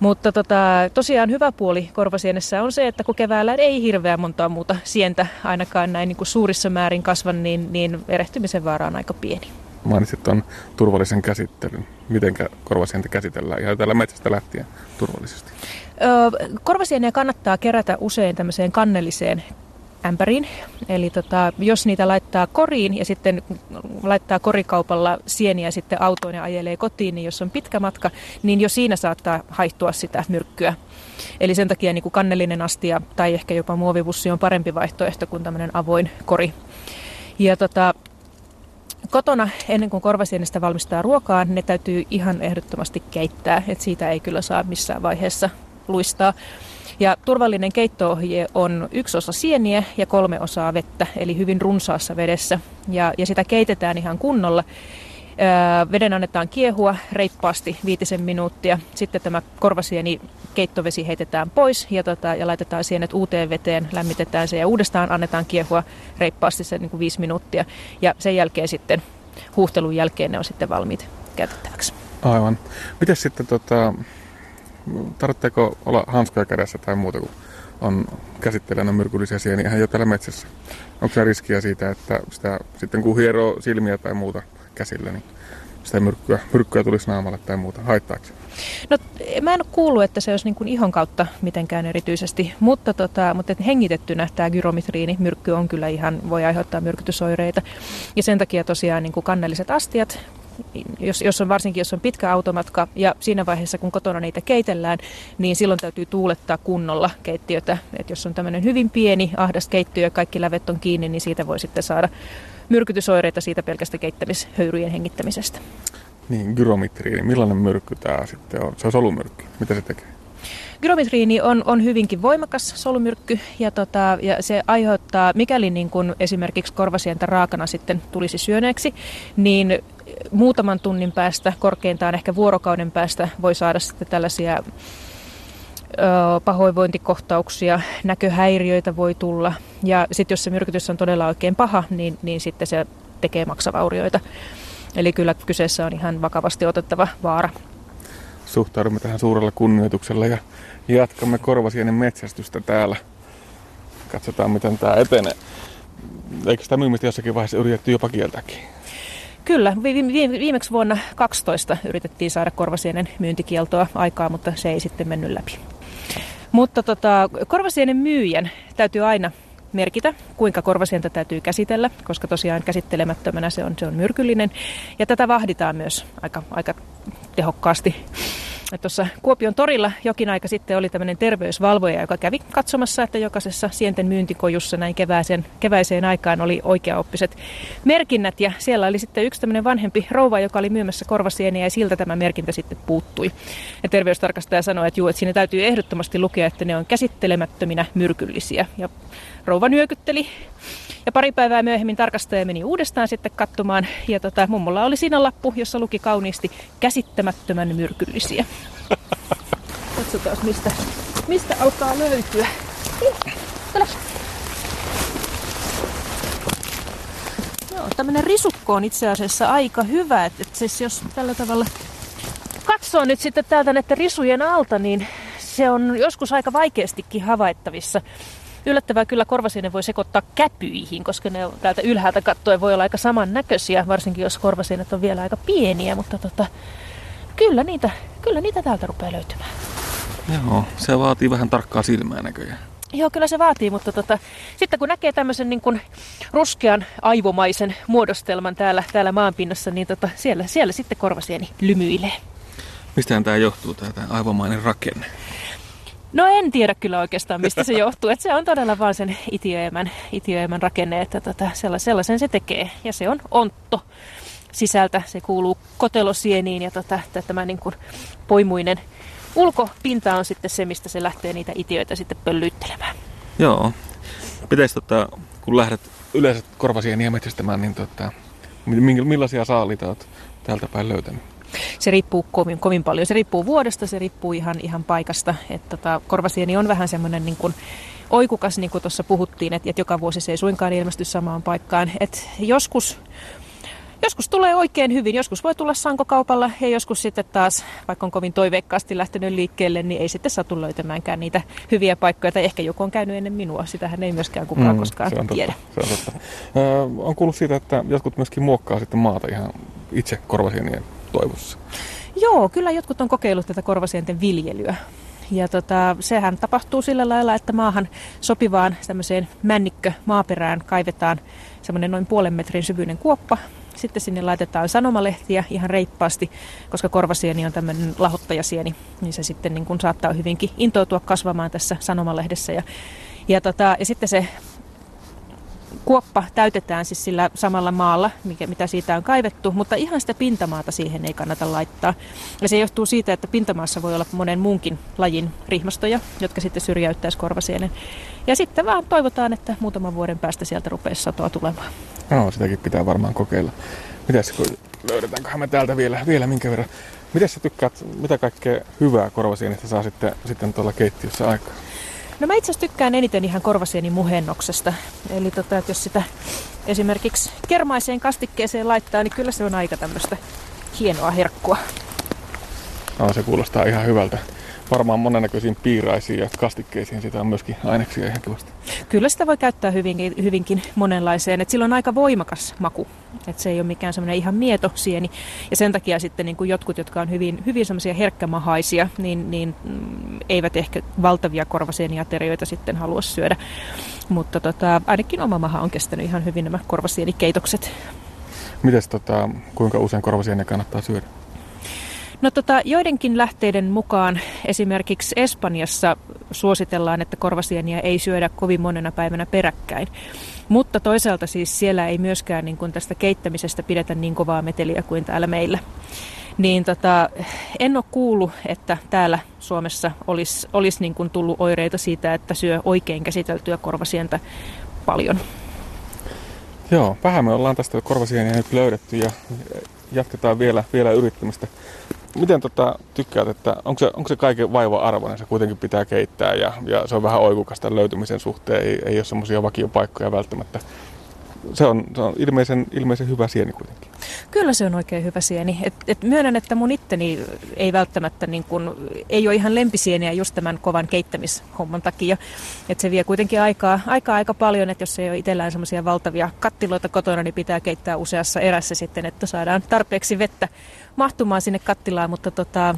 Mutta tota, tosiaan hyvä puoli korvasienessä on se, että kun keväällä ei hirveän montaa muuta sientä ainakaan näin niin kuin suurissa määrin kasvan, niin, niin erehtymisen vaara on aika pieni mainitsit tuon turvallisen käsittelyn. Miten korvasientä käsitellään ihan täällä metsästä lähtien turvallisesti? Öö, korvasieniä kannattaa kerätä usein tämmöiseen kannelliseen ämpäriin. Eli tota, jos niitä laittaa koriin ja sitten laittaa korikaupalla sieniä sitten autoon ja ajelee kotiin, niin jos on pitkä matka, niin jo siinä saattaa haihtua sitä myrkkyä. Eli sen takia niin kuin kannellinen astia tai ehkä jopa muovivussi on parempi vaihtoehto kuin tämmöinen avoin kori. Ja tota, kotona ennen kuin korvasienestä valmistaa ruokaa, ne täytyy ihan ehdottomasti keittää, että siitä ei kyllä saa missään vaiheessa luistaa. Ja turvallinen keittoohje on yksi osa sieniä ja kolme osaa vettä, eli hyvin runsaassa vedessä. Ja, ja sitä keitetään ihan kunnolla. Veden annetaan kiehua reippaasti viitisen minuuttia. Sitten tämä korvasieni keittovesi heitetään pois ja, tota, ja laitetaan sienet uuteen veteen, lämmitetään se ja uudestaan annetaan kiehua reippaasti se niin kuin viisi minuuttia. Ja sen jälkeen sitten huuhtelun jälkeen ne on sitten valmiit käytettäväksi. Aivan. Miten sitten, tota, tarvitseeko olla hanskoja kädessä tai muuta kuin on käsittelemään myrkyllisiä sieniä jo täällä metsässä? Onko se riskiä siitä, että sitä sitten kun hieroo silmiä tai muuta käsillä, niin sitä myrkkyä, myrkkyä tulisi naamalle tai muuta? Haittaako No mä en ole kuullut, että se olisi niin kuin ihon kautta mitenkään erityisesti, mutta, tota, mutta hengitettynä tämä gyromitriini myrkky on kyllä ihan, voi aiheuttaa myrkytysoireita. Ja sen takia tosiaan niin kuin kannelliset astiat, jos, jos on varsinkin jos on pitkä automatka ja siinä vaiheessa kun kotona niitä keitellään, niin silloin täytyy tuulettaa kunnolla keittiötä. Et jos on tämmöinen hyvin pieni ahdas keittiö ja kaikki lävet on kiinni, niin siitä voi sitten saada myrkytysoireita siitä pelkästä keittämishöyryjen hengittämisestä. Niin, gyromitriini. Millainen myrkky tämä sitten on? Se on solumyrkky. Mitä se tekee? Gyromitriini on, on hyvinkin voimakas solumyrkky ja, tota, ja se aiheuttaa, mikäli niin kun esimerkiksi korvasientä raakana sitten tulisi syöneeksi, niin muutaman tunnin päästä, korkeintaan ehkä vuorokauden päästä voi saada sitten tällaisia pahoinvointikohtauksia, näköhäiriöitä voi tulla. Ja sitten jos se myrkytys on todella oikein paha, niin, niin sitten se tekee maksavaurioita. Eli kyllä kyseessä on ihan vakavasti otettava vaara. Suhtaudumme tähän suurella kunnioituksella ja jatkamme korvasienen metsästystä täällä. Katsotaan, miten tämä etenee. Eikö sitä myymistä jossakin vaiheessa yritetty jopa kieltääkin? Kyllä, viimeksi vuonna 12 yritettiin saada korvasienen myyntikieltoa aikaa, mutta se ei sitten mennyt läpi. Mutta tota, korvasienen myyjän täytyy aina merkitä, kuinka korvasientä täytyy käsitellä, koska tosiaan käsittelemättömänä se on, se on myrkyllinen. Ja tätä vahditaan myös aika, aika tehokkaasti. Tuossa Kuopion torilla jokin aika sitten oli tämmöinen terveysvalvoja, joka kävi katsomassa, että jokaisessa sienten myyntikojussa näin keväiseen, keväiseen aikaan oli oikeaoppiset merkinnät. Ja siellä oli sitten yksi tämmöinen vanhempi rouva, joka oli myymässä korvasieniä ja siltä tämä merkintä sitten puuttui. Ja terveystarkastaja sanoi, että juu, että siinä täytyy ehdottomasti lukea, että ne on käsittelemättöminä myrkyllisiä. Ja rouva nyökytteli. Ja pari päivää myöhemmin tarkastaja meni uudestaan sitten katsomaan. Ja tota, mummolla oli siinä lappu, jossa luki kauniisti käsittämättömän myrkyllisiä. Katsotaan, mistä, mistä alkaa löytyä. Tule. Joo, tämmönen risukko on itse asiassa aika hyvä. Että et siis jos tällä tavalla katsoo nyt sitten täältä näiden risujen alta, niin se on joskus aika vaikeastikin havaittavissa yllättävää kyllä korvasienen voi sekoittaa käpyihin, koska ne täältä ylhäältä katsoen voi olla aika samannäköisiä, varsinkin jos korvasienet on vielä aika pieniä, mutta tota, kyllä, niitä, kyllä niitä täältä rupeaa löytymään. Joo, se vaatii vähän tarkkaa silmää näköjään. Joo, kyllä se vaatii, mutta tota, sitten kun näkee tämmöisen niin kuin ruskean aivomaisen muodostelman täällä, täällä maanpinnassa, niin tota, siellä, siellä sitten korvasieni lymyilee. Mistähän tämä johtuu, tämä aivomainen rakenne? No en tiedä kyllä oikeastaan, mistä se johtuu. Että se on todella vaan sen itiöemän, itiöemän rakenne, että tota, sellaisen se tekee. Ja se on ontto sisältä. Se kuuluu kotelosieniin ja tota, tämä niin kuin poimuinen ulkopinta on sitten se, mistä se lähtee niitä itiöitä sitten pöllyttelemään. Joo. Pitäisi, tota, kun lähdet yleensä korvasieniä metsästämään, niin tota, millaisia saaliita olet täältä päin löytänyt? Se riippuu kovin, kovin paljon. Se riippuu vuodesta, se riippuu ihan, ihan paikasta. Et tota, korvasieni on vähän semmoinen niin kuin oikukas, niin kuin tuossa puhuttiin, että, että joka vuosi se ei suinkaan ilmesty samaan paikkaan. Et joskus Joskus tulee oikein hyvin, joskus voi tulla sankokaupalla ja joskus sitten taas, vaikka on kovin toiveikkaasti lähtenyt liikkeelle, niin ei sitten satu löytämäänkään niitä hyviä paikkoja. Tai ehkä joku on käynyt ennen minua, sitähän ei myöskään kukaan mm, koskaan se on tiedä. Totta, se on, totta. Ö, on kuullut siitä, että jotkut myöskin muokkaa sitten maata ihan itse korvasienien toivossa. Joo, kyllä jotkut on kokeillut tätä korvasienten viljelyä. Ja tota, sehän tapahtuu sillä lailla, että maahan sopivaan tämmöiseen männikkö maaperään kaivetaan semmoinen noin puolen metrin syvyinen kuoppa, sitten sinne laitetaan sanomalehtiä ihan reippaasti, koska korvasieni on tämmöinen lahottajasieni, niin se sitten niin kuin saattaa hyvinkin intoutua kasvamaan tässä sanomalehdessä. Ja, ja, tota, ja sitten se kuoppa täytetään siis sillä samalla maalla, mikä, mitä siitä on kaivettu, mutta ihan sitä pintamaata siihen ei kannata laittaa. Ja se johtuu siitä, että pintamaassa voi olla monen muunkin lajin rihmastoja, jotka sitten syrjäyttäisi korvasienen. Ja sitten vaan toivotaan, että muutaman vuoden päästä sieltä rupeaa satoa tulemaan. No, sitäkin pitää varmaan kokeilla. Mitäs, kun löydetäänkö me täältä vielä, vielä minkä verran? Miten sä tykkäät, mitä kaikkea hyvää korvasienestä saa sitten, sitten tuolla keittiössä aikaa? No mä itse tykkään eniten ihan korvasieni muhennoksesta. Eli tota, että jos sitä esimerkiksi kermaiseen kastikkeeseen laittaa, niin kyllä se on aika tämmöistä hienoa herkkua. No, se kuulostaa ihan hyvältä varmaan monennäköisiin piiraisiin ja kastikkeisiin sitä on myöskin aineksia ihan kivasti. Kyllä sitä voi käyttää hyvinkin, hyvinkin monenlaiseen, että sillä on aika voimakas maku, että se ei ole mikään semmoinen ihan mieto sieni. Ja sen takia sitten niin kuin jotkut, jotka on hyvin, hyvin semmoisia herkkämahaisia, niin, niin mm, eivät ehkä valtavia korvasieniaterioita sitten halua syödä. Mutta tota, ainakin oma maha on kestänyt ihan hyvin nämä korvasienikeitokset. Mites tota, kuinka usein korvasieniä kannattaa syödä? No tota, joidenkin lähteiden mukaan esimerkiksi Espanjassa suositellaan, että korvasieniä ei syödä kovin monena päivänä peräkkäin. Mutta toisaalta siis siellä ei myöskään niin kuin tästä keittämisestä pidetä niin kovaa meteliä kuin täällä meillä. Niin tota, en ole kuullut, että täällä Suomessa olisi, olisi niin kuin tullut oireita siitä, että syö oikein käsiteltyä korvasientä paljon. Joo, vähän me ollaan tästä korvasieniä nyt löydetty ja jatketaan vielä, vielä yrittämistä. Miten tota, tykkäät, että onko se, onko se kaiken vaiva-arvoinen, se kuitenkin pitää keittää ja, ja se on vähän oikukasta löytymisen suhteen, ei, ei ole semmoisia vakiopaikkoja välttämättä. Se on, se on ilmeisen, ilmeisen hyvä sieni kuitenkin. Kyllä se on oikein hyvä sieni. Et, et myönnän, että mun itteni ei välttämättä niin kun, ei ole ihan lempisieniä just tämän kovan keittämishomman takia. Et se vie kuitenkin aikaa, aikaa aika paljon, että jos ei ole itsellään semmoisia valtavia kattiloita kotona, niin pitää keittää useassa erässä sitten, että saadaan tarpeeksi vettä mahtumaan sinne kattilaan, mutta tota,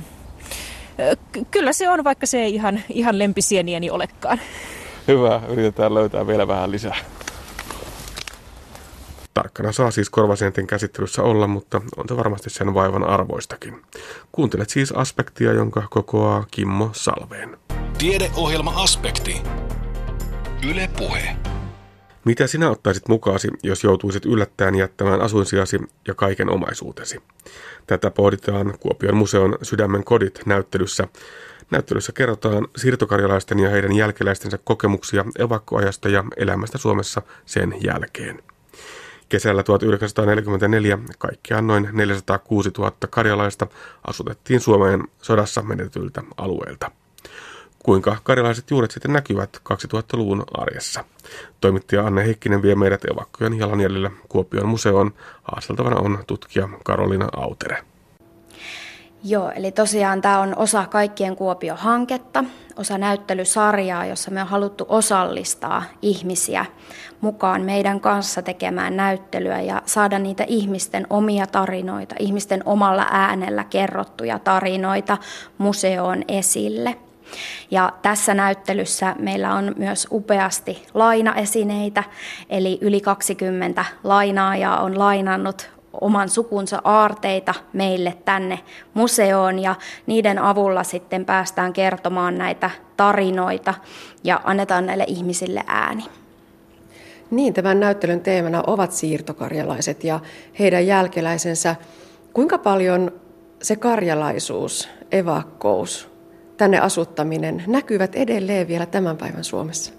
kyllä se on, vaikka se ei ihan, ihan lempisienieni olekaan. Hyvä, yritetään löytää vielä vähän lisää. Tarkkana saa siis korvasienten käsittelyssä olla, mutta on se varmasti sen vaivan arvoistakin. Kuuntelet siis aspektia, jonka kokoaa Kimmo Salveen. Tiedeohjelma Aspekti. Yle Puhe. Mitä sinä ottaisit mukaasi, jos joutuisit yllättäen jättämään asuinsijasi ja kaiken omaisuutesi? Tätä pohditaan Kuopion museon Sydämen kodit näyttelyssä. Näyttelyssä kerrotaan siirtokarjalaisten ja heidän jälkeläistensä kokemuksia evakkoajasta ja elämästä Suomessa sen jälkeen. Kesällä 1944 kaikkiaan noin 406 000 karjalaista asutettiin Suomeen sodassa menetyiltä alueilta. Kuinka karjalaiset juuret sitten näkyvät 2000-luvun arjessa? Toimittaja Anne Heikkinen vie meidät evakkojen jalanjäljellä Kuopion museoon. Haasteltavana on tutkija Karolina Autere. Joo, eli tosiaan tämä on osa Kaikkien Kuopio-hanketta, osa näyttelysarjaa, jossa me on haluttu osallistaa ihmisiä mukaan meidän kanssa tekemään näyttelyä ja saada niitä ihmisten omia tarinoita, ihmisten omalla äänellä kerrottuja tarinoita museoon esille. Ja tässä näyttelyssä meillä on myös upeasti lainaesineitä, eli yli 20 lainaajaa on lainannut oman sukunsa aarteita meille tänne museoon ja niiden avulla sitten päästään kertomaan näitä tarinoita ja annetaan näille ihmisille ääni. Niin, tämän näyttelyn teemana ovat siirtokarjalaiset ja heidän jälkeläisensä. Kuinka paljon se karjalaisuus, evakkous, tänne asuttaminen näkyvät edelleen vielä tämän päivän Suomessa?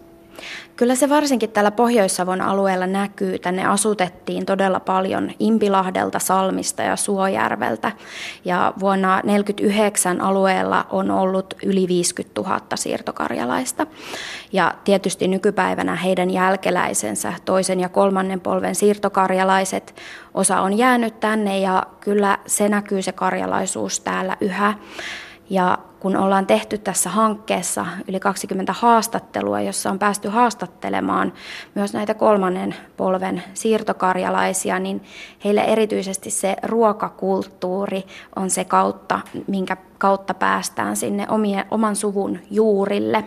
Kyllä se varsinkin tällä Pohjois-Savon alueella näkyy. Tänne asutettiin todella paljon Impilahdelta, Salmista ja Suojärveltä. Ja vuonna 1949 alueella on ollut yli 50 000 siirtokarjalaista. Ja tietysti nykypäivänä heidän jälkeläisensä, toisen ja kolmannen polven siirtokarjalaiset, osa on jäänyt tänne ja kyllä se näkyy se karjalaisuus täällä yhä. Ja kun ollaan tehty tässä hankkeessa yli 20 haastattelua, jossa on päästy haastattelemaan myös näitä kolmannen polven siirtokarjalaisia, niin heille erityisesti se ruokakulttuuri on se kautta, minkä kautta päästään sinne omien, oman suvun juurille.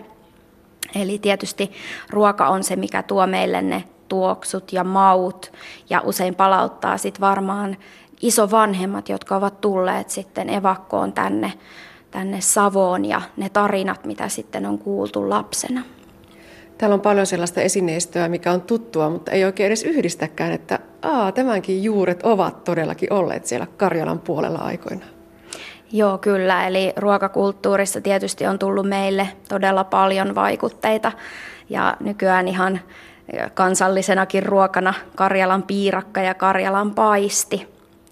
Eli tietysti ruoka on se, mikä tuo meille ne tuoksut ja maut ja usein palauttaa sitten varmaan isovanhemmat, jotka ovat tulleet sitten evakkoon tänne tänne Savoon ja ne tarinat, mitä sitten on kuultu lapsena. Täällä on paljon sellaista esineistöä, mikä on tuttua, mutta ei oikein edes yhdistäkään, että aa, tämänkin juuret ovat todellakin olleet siellä Karjalan puolella aikoina. Joo, kyllä. Eli ruokakulttuurissa tietysti on tullut meille todella paljon vaikutteita. Ja nykyään ihan kansallisenakin ruokana Karjalan piirakka ja Karjalan paisti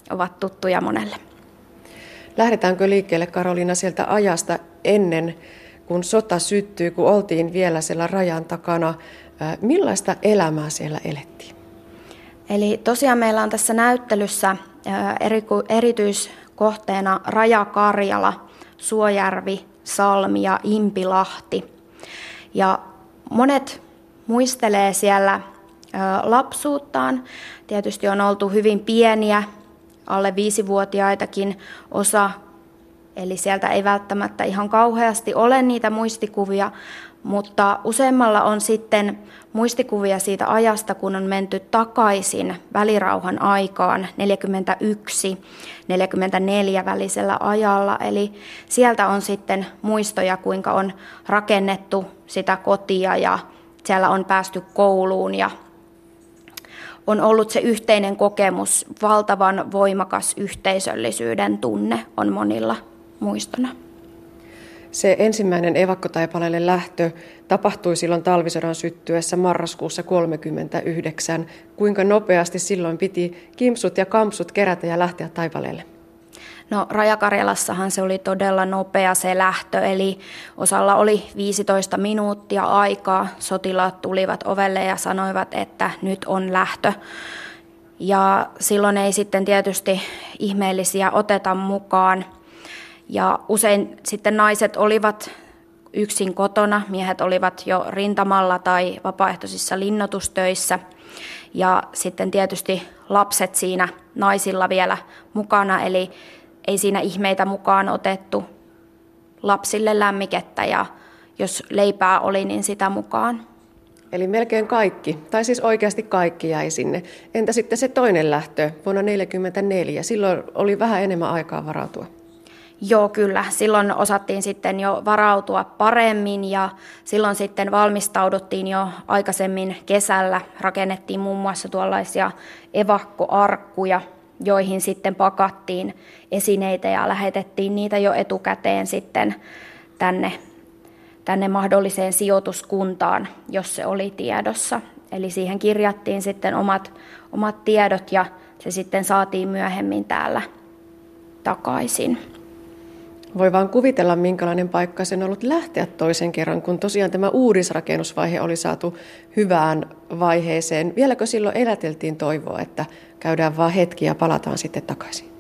ovat tuttuja monelle. Lähdetäänkö liikkeelle Karolina sieltä ajasta ennen kun sota syttyi, kun oltiin vielä siellä rajan takana. Millaista elämää siellä elettiin? Eli tosiaan meillä on tässä näyttelyssä erityiskohteena Raja Karjala, Suojärvi, Salmi ja Impilahti. Ja monet muistelee siellä lapsuuttaan. Tietysti on oltu hyvin pieniä alle viisivuotiaitakin osa, eli sieltä ei välttämättä ihan kauheasti ole niitä muistikuvia, mutta useimmalla on sitten muistikuvia siitä ajasta, kun on menty takaisin välirauhan aikaan 41-44 välisellä ajalla. Eli sieltä on sitten muistoja, kuinka on rakennettu sitä kotia ja siellä on päästy kouluun ja on ollut se yhteinen kokemus, valtavan voimakas yhteisöllisyyden tunne on monilla muistona. Se ensimmäinen evakkotaipaleelle lähtö tapahtui silloin talvisodan syttyessä marraskuussa 1939. Kuinka nopeasti silloin piti kimpsut ja kampsut kerätä ja lähteä taipaleelle? No Rajakarjalassahan se oli todella nopea se lähtö, eli osalla oli 15 minuuttia aikaa. Sotilaat tulivat ovelle ja sanoivat, että nyt on lähtö. Ja silloin ei sitten tietysti ihmeellisiä oteta mukaan. Ja usein sitten naiset olivat yksin kotona, miehet olivat jo rintamalla tai vapaaehtoisissa linnotustöissä. Ja sitten tietysti lapset siinä naisilla vielä mukana, eli ei siinä ihmeitä mukaan otettu. Lapsille lämmikettä ja jos leipää oli, niin sitä mukaan. Eli melkein kaikki, tai siis oikeasti kaikki jäi sinne. Entä sitten se toinen lähtö vuonna 1944? Silloin oli vähän enemmän aikaa varautua. Joo, kyllä. Silloin osattiin sitten jo varautua paremmin ja silloin sitten valmistauduttiin jo aikaisemmin kesällä. Rakennettiin muun muassa tuollaisia evakkoarkkuja, joihin sitten pakattiin esineitä ja lähetettiin niitä jo etukäteen sitten tänne, tänne mahdolliseen sijoituskuntaan, jos se oli tiedossa. Eli siihen kirjattiin sitten omat, omat tiedot ja se sitten saatiin myöhemmin täällä takaisin. Voi vaan kuvitella, minkälainen paikka sen on ollut lähteä toisen kerran, kun tosiaan tämä uudisrakennusvaihe oli saatu hyvään vaiheeseen. Vieläkö silloin eläteltiin toivoa, että käydään vaan hetki ja palataan sitten takaisin?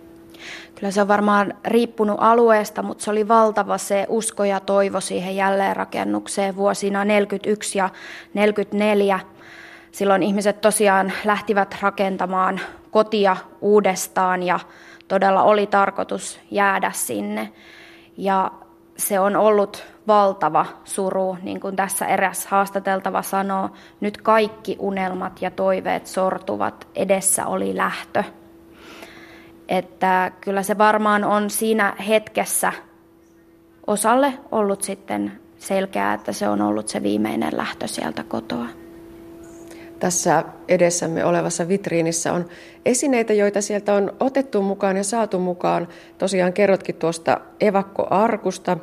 Kyllä se on varmaan riippunut alueesta, mutta se oli valtava se usko ja toivo siihen jälleenrakennukseen vuosina 41 ja 44. Silloin ihmiset tosiaan lähtivät rakentamaan kotia uudestaan ja todella oli tarkoitus jäädä sinne. Ja se on ollut valtava suru, niin kuin tässä eräs haastateltava sanoo. Nyt kaikki unelmat ja toiveet sortuvat, edessä oli lähtö. Että kyllä se varmaan on siinä hetkessä osalle ollut sitten selkeää, että se on ollut se viimeinen lähtö sieltä kotoa. Tässä edessämme olevassa vitriinissä on esineitä, joita sieltä on otettu mukaan ja saatu mukaan. Tosiaan kerrotkin tuosta evakkoarkusta,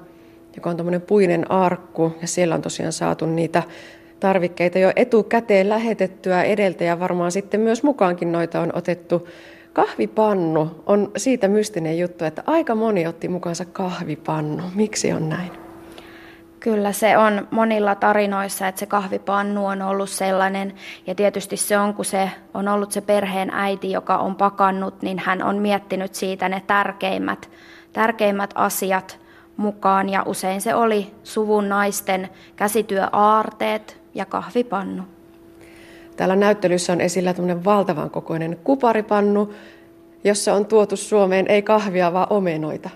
joka on tuommoinen puinen arkku, ja siellä on tosiaan saatu niitä tarvikkeita jo etukäteen lähetettyä edeltä, ja varmaan sitten myös mukaankin noita on otettu. Kahvipannu on siitä mystinen juttu, että aika moni otti mukaansa kahvipannu. Miksi on näin? Kyllä se on monilla tarinoissa, että se kahvipannu on ollut sellainen. Ja tietysti se on, kun se on ollut se perheen äiti, joka on pakannut, niin hän on miettinyt siitä ne tärkeimmät, tärkeimmät asiat mukaan. Ja usein se oli suvun naisten käsityöaarteet ja kahvipannu. Täällä näyttelyssä on esillä tämmöinen valtavan kokoinen kuparipannu, jossa on tuotu Suomeen ei kahvia, vaan omenoita.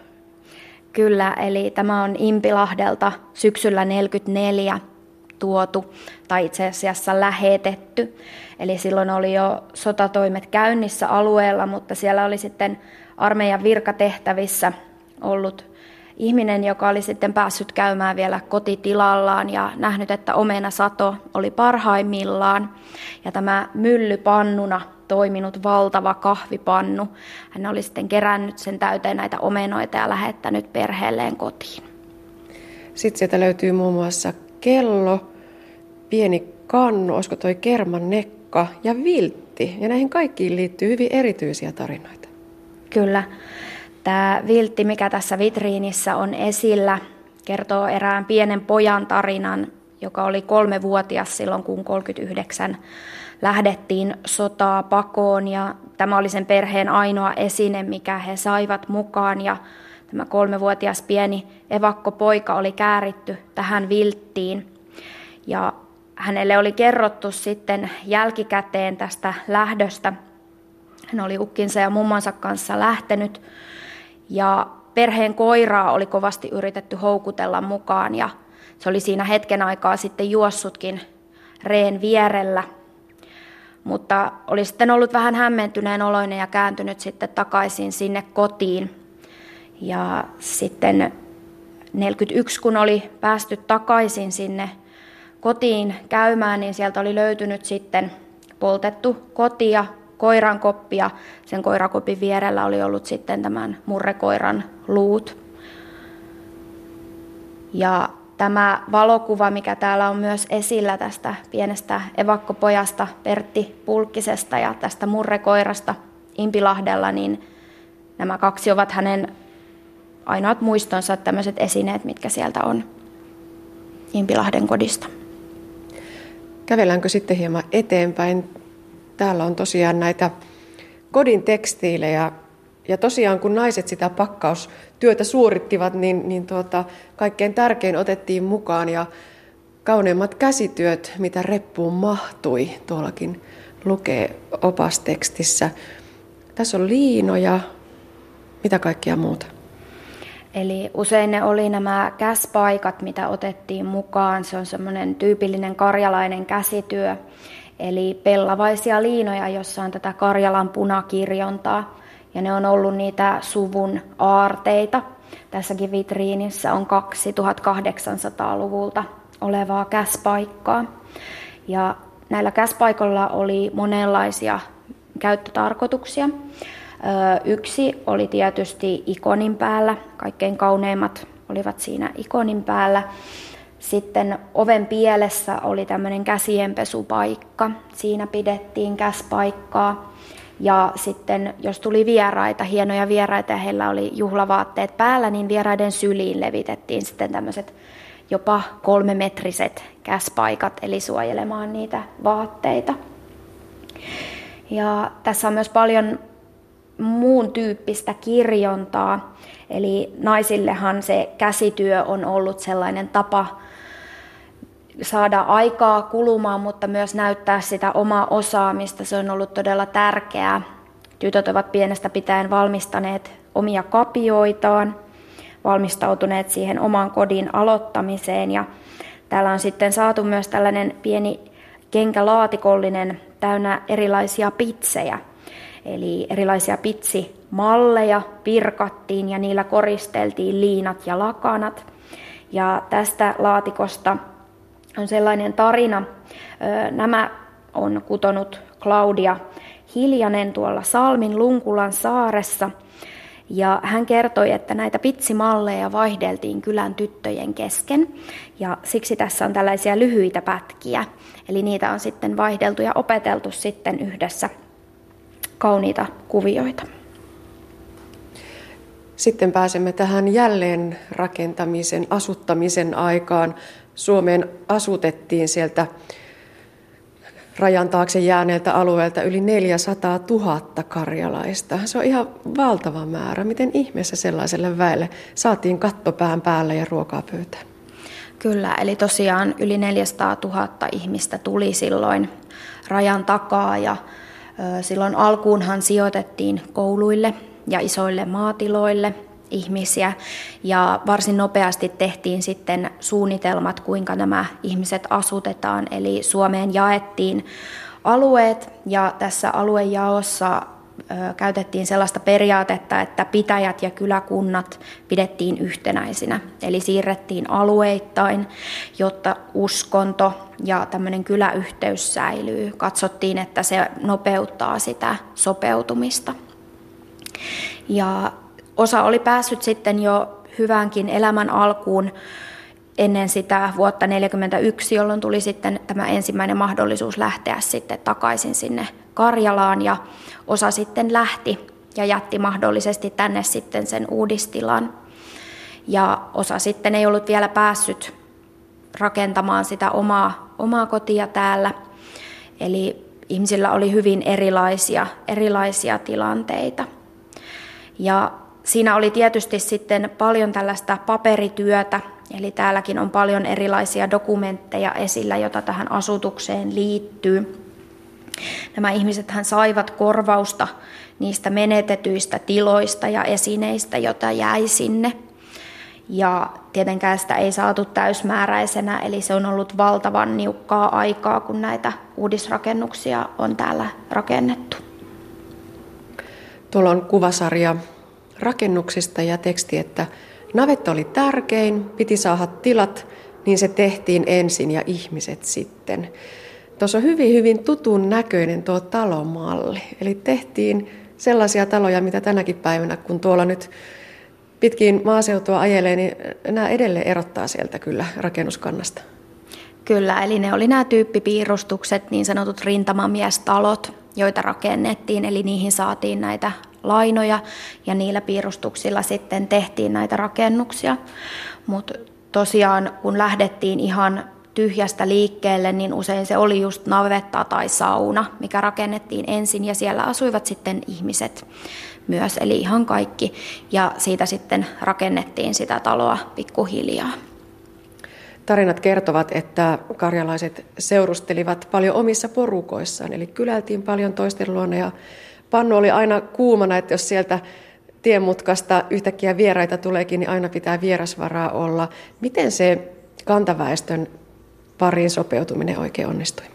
Kyllä, eli tämä on Impilahdelta syksyllä 44 tuotu tai itse asiassa lähetetty. Eli silloin oli jo sotatoimet käynnissä alueella, mutta siellä oli sitten armeijan virkatehtävissä ollut ihminen, joka oli sitten päässyt käymään vielä kotitilallaan ja nähnyt, että omena sato oli parhaimmillaan. Ja tämä mylly pannuna toiminut valtava kahvipannu. Hän oli sitten kerännyt sen täyteen näitä omenoita ja lähettänyt perheelleen kotiin. Sitten sieltä löytyy muun muassa kello, pieni kannu, olisiko toi kerman nekka ja viltti. Ja näihin kaikkiin liittyy hyvin erityisiä tarinoita. Kyllä. Tämä viltti, mikä tässä vitriinissä on esillä, kertoo erään pienen pojan tarinan, joka oli kolmevuotias silloin, kun 39 lähdettiin sotaa pakoon. Ja tämä oli sen perheen ainoa esine, mikä he saivat mukaan. Ja tämä kolmevuotias pieni evakkopoika oli kääritty tähän vilttiin. Ja hänelle oli kerrottu sitten jälkikäteen tästä lähdöstä. Hän oli ukkinsa ja mummonsa kanssa lähtenyt ja perheen koiraa oli kovasti yritetty houkutella mukaan ja se oli siinä hetken aikaa sitten juossutkin reen vierellä mutta oli sitten ollut vähän hämmentyneen oloinen ja kääntynyt sitten takaisin sinne kotiin. Ja sitten 41, kun oli päästy takaisin sinne kotiin käymään, niin sieltä oli löytynyt sitten poltettu kotia, koiran koppi ja sen koirakopin vierellä oli ollut sitten tämän murrekoiran luut. Ja Tämä valokuva, mikä täällä on myös esillä tästä pienestä evakkopojasta Pertti Pulkkisesta ja tästä murrekoirasta Impilahdella, niin nämä kaksi ovat hänen ainoat muistonsa, tämmöiset esineet, mitkä sieltä on Impilahden kodista. Kävelläänkö sitten hieman eteenpäin? Täällä on tosiaan näitä kodin tekstiilejä ja tosiaan kun naiset sitä pakkaustyötä suorittivat, niin, niin tuota, kaikkein tärkein otettiin mukaan ja kauneimmat käsityöt, mitä reppuun mahtui, tuollakin lukee opastekstissä. Tässä on liinoja, mitä kaikkia muuta? Eli usein ne oli nämä käspaikat, mitä otettiin mukaan. Se on semmoinen tyypillinen karjalainen käsityö. Eli pellavaisia liinoja, jossa on tätä Karjalan punakirjontaa ja ne on ollut niitä suvun aarteita. Tässäkin vitriinissä on 2800-luvulta olevaa käspaikkaa. Ja näillä käspaikoilla oli monenlaisia käyttötarkoituksia. Yksi oli tietysti ikonin päällä, kaikkein kauneimmat olivat siinä ikonin päällä. Sitten oven pielessä oli tämmöinen käsienpesupaikka, siinä pidettiin käspaikkaa. Ja sitten jos tuli vieraita, hienoja vieraita ja heillä oli juhlavaatteet päällä, niin vieraiden syliin levitettiin sitten tämmöiset jopa kolmemetriset käspaikat, eli suojelemaan niitä vaatteita. Ja tässä on myös paljon muun tyyppistä kirjontaa. Eli naisillehan se käsityö on ollut sellainen tapa saada aikaa kulumaan, mutta myös näyttää sitä omaa osaamista. Se on ollut todella tärkeää. Tytöt ovat pienestä pitäen valmistaneet omia kapioitaan, valmistautuneet siihen oman kodin aloittamiseen ja täällä on sitten saatu myös tällainen pieni kenkälaatikollinen täynnä erilaisia pitsejä. Eli erilaisia pitsimalleja virkattiin ja niillä koristeltiin liinat ja lakanat. Ja tästä laatikosta on sellainen tarina. Nämä on kutonut Claudia Hiljanen tuolla Salmin Lunkulan saaressa. Ja hän kertoi, että näitä pitsimalleja vaihdeltiin kylän tyttöjen kesken. Ja siksi tässä on tällaisia lyhyitä pätkiä. Eli niitä on sitten vaihdeltu ja opeteltu sitten yhdessä kauniita kuvioita. Sitten pääsemme tähän jälleen rakentamisen, asuttamisen aikaan. Suomeen asutettiin sieltä rajan taakse jääneeltä alueelta yli 400 000 karjalaista. Se on ihan valtava määrä. Miten ihmeessä sellaiselle väelle saatiin kattopään päälle ja ruokaa pöytään? Kyllä, eli tosiaan yli 400 000 ihmistä tuli silloin rajan takaa ja silloin alkuunhan sijoitettiin kouluille ja isoille maatiloille ihmisiä ja varsin nopeasti tehtiin sitten suunnitelmat, kuinka nämä ihmiset asutetaan. Eli Suomeen jaettiin alueet ja tässä aluejaossa käytettiin sellaista periaatetta, että pitäjät ja kyläkunnat pidettiin yhtenäisinä. Eli siirrettiin alueittain, jotta uskonto ja tämmöinen kyläyhteys säilyy. Katsottiin, että se nopeuttaa sitä sopeutumista. Ja osa oli päässyt sitten jo hyvänkin elämän alkuun ennen sitä vuotta 1941, jolloin tuli sitten tämä ensimmäinen mahdollisuus lähteä sitten takaisin sinne Karjalaan ja osa sitten lähti ja jätti mahdollisesti tänne sitten sen uudistilan. Ja osa sitten ei ollut vielä päässyt rakentamaan sitä omaa, omaa kotia täällä. Eli ihmisillä oli hyvin erilaisia, erilaisia tilanteita. Ja siinä oli tietysti sitten paljon tällaista paperityötä, eli täälläkin on paljon erilaisia dokumentteja esillä, joita tähän asutukseen liittyy. Nämä ihmiset saivat korvausta niistä menetetyistä tiloista ja esineistä, joita jäi sinne. Ja tietenkään sitä ei saatu täysmääräisenä, eli se on ollut valtavan niukkaa aikaa, kun näitä uudisrakennuksia on täällä rakennettu. Tuolla on kuvasarja rakennuksista ja teksti, että navetta oli tärkein, piti saada tilat, niin se tehtiin ensin ja ihmiset sitten. Tuossa on hyvin, hyvin tutun näköinen tuo talomalli. Eli tehtiin sellaisia taloja, mitä tänäkin päivänä, kun tuolla nyt pitkin maaseutua ajelee, niin nämä edelleen erottaa sieltä kyllä rakennuskannasta. Kyllä, eli ne oli nämä tyyppipiirustukset, niin sanotut rintamamiestalot, joita rakennettiin, eli niihin saatiin näitä lainoja ja niillä piirustuksilla sitten tehtiin näitä rakennuksia. Mutta tosiaan kun lähdettiin ihan tyhjästä liikkeelle, niin usein se oli just navetta tai sauna, mikä rakennettiin ensin ja siellä asuivat sitten ihmiset myös, eli ihan kaikki. Ja siitä sitten rakennettiin sitä taloa pikkuhiljaa. Tarinat kertovat, että karjalaiset seurustelivat paljon omissa porukoissaan, eli kylältiin paljon toisten luona ja pannu oli aina kuumana, että jos sieltä tiemutkasta yhtäkkiä vieraita tuleekin, niin aina pitää vierasvaraa olla. Miten se kantaväestön pariin sopeutuminen oikein onnistui?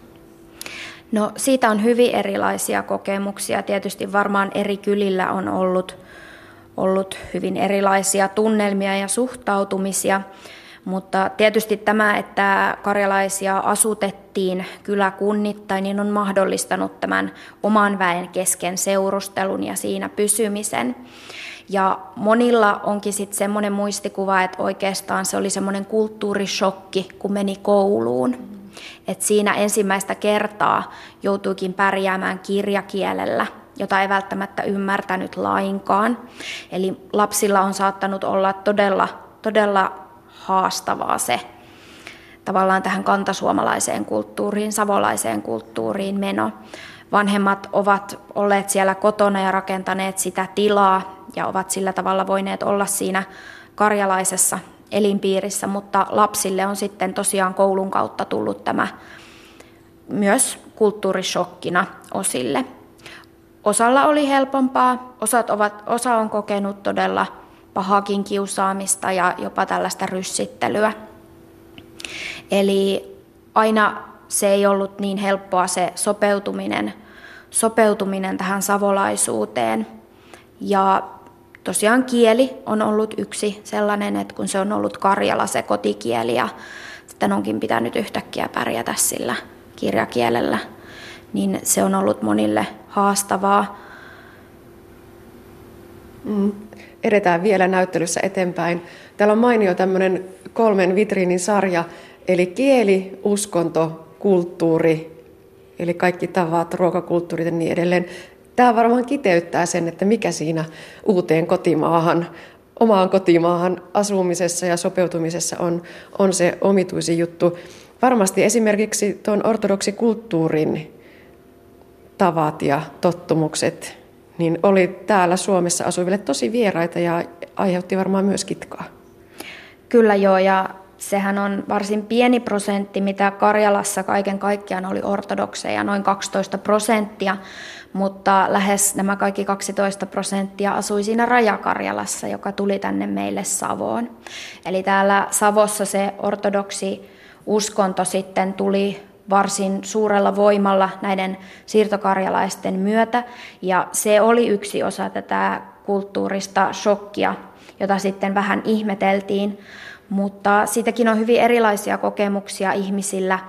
No siitä on hyvin erilaisia kokemuksia. Tietysti varmaan eri kylillä on ollut, ollut hyvin erilaisia tunnelmia ja suhtautumisia. Mutta tietysti tämä, että karjalaisia asutettiin kyläkunnittain, niin on mahdollistanut tämän oman väen kesken seurustelun ja siinä pysymisen. Ja monilla onkin sitten semmoinen muistikuva, että oikeastaan se oli semmoinen kulttuurishokki, kun meni kouluun. Et siinä ensimmäistä kertaa joutuikin pärjäämään kirjakielellä, jota ei välttämättä ymmärtänyt lainkaan. Eli lapsilla on saattanut olla todella, todella haastavaa se tavallaan tähän kantasuomalaiseen kulttuuriin, savolaiseen kulttuuriin meno. vanhemmat ovat olleet siellä kotona ja rakentaneet sitä tilaa ja ovat sillä tavalla voineet olla siinä karjalaisessa elinpiirissä, mutta lapsille on sitten tosiaan koulun kautta tullut tämä myös kulttuurishokkina osille. Osalla oli helpompaa, osat ovat, osa on kokenut todella pahakin kiusaamista ja jopa tällaista ryssittelyä. Eli aina se ei ollut niin helppoa se sopeutuminen, sopeutuminen tähän savolaisuuteen. Ja tosiaan kieli on ollut yksi sellainen, että kun se on ollut Karjala se kotikieli ja sitten onkin pitänyt yhtäkkiä pärjätä sillä kirjakielellä, niin se on ollut monille haastavaa. Mm. Edetään vielä näyttelyssä eteenpäin. Täällä on mainio tämmöinen kolmen vitriinin sarja, eli kieli, uskonto, kulttuuri, eli kaikki tavat, ruokakulttuurit ja niin edelleen. Tämä varmaan kiteyttää sen, että mikä siinä uuteen kotimaahan, omaan kotimaahan asumisessa ja sopeutumisessa on, on se omituisin juttu. Varmasti esimerkiksi tuon ortodoksikulttuurin tavat ja tottumukset niin oli täällä Suomessa asuville tosi vieraita ja aiheutti varmaan myös kitkaa. Kyllä joo, ja sehän on varsin pieni prosentti, mitä Karjalassa kaiken kaikkiaan oli ortodokseja, noin 12 prosenttia, mutta lähes nämä kaikki 12 prosenttia asui siinä Rajakarjalassa, joka tuli tänne meille Savoon. Eli täällä Savossa se ortodoksi uskonto sitten tuli varsin suurella voimalla näiden siirtokarjalaisten myötä, ja se oli yksi osa tätä kulttuurista shokkia, jota sitten vähän ihmeteltiin, mutta siitäkin on hyvin erilaisia kokemuksia ihmisillä.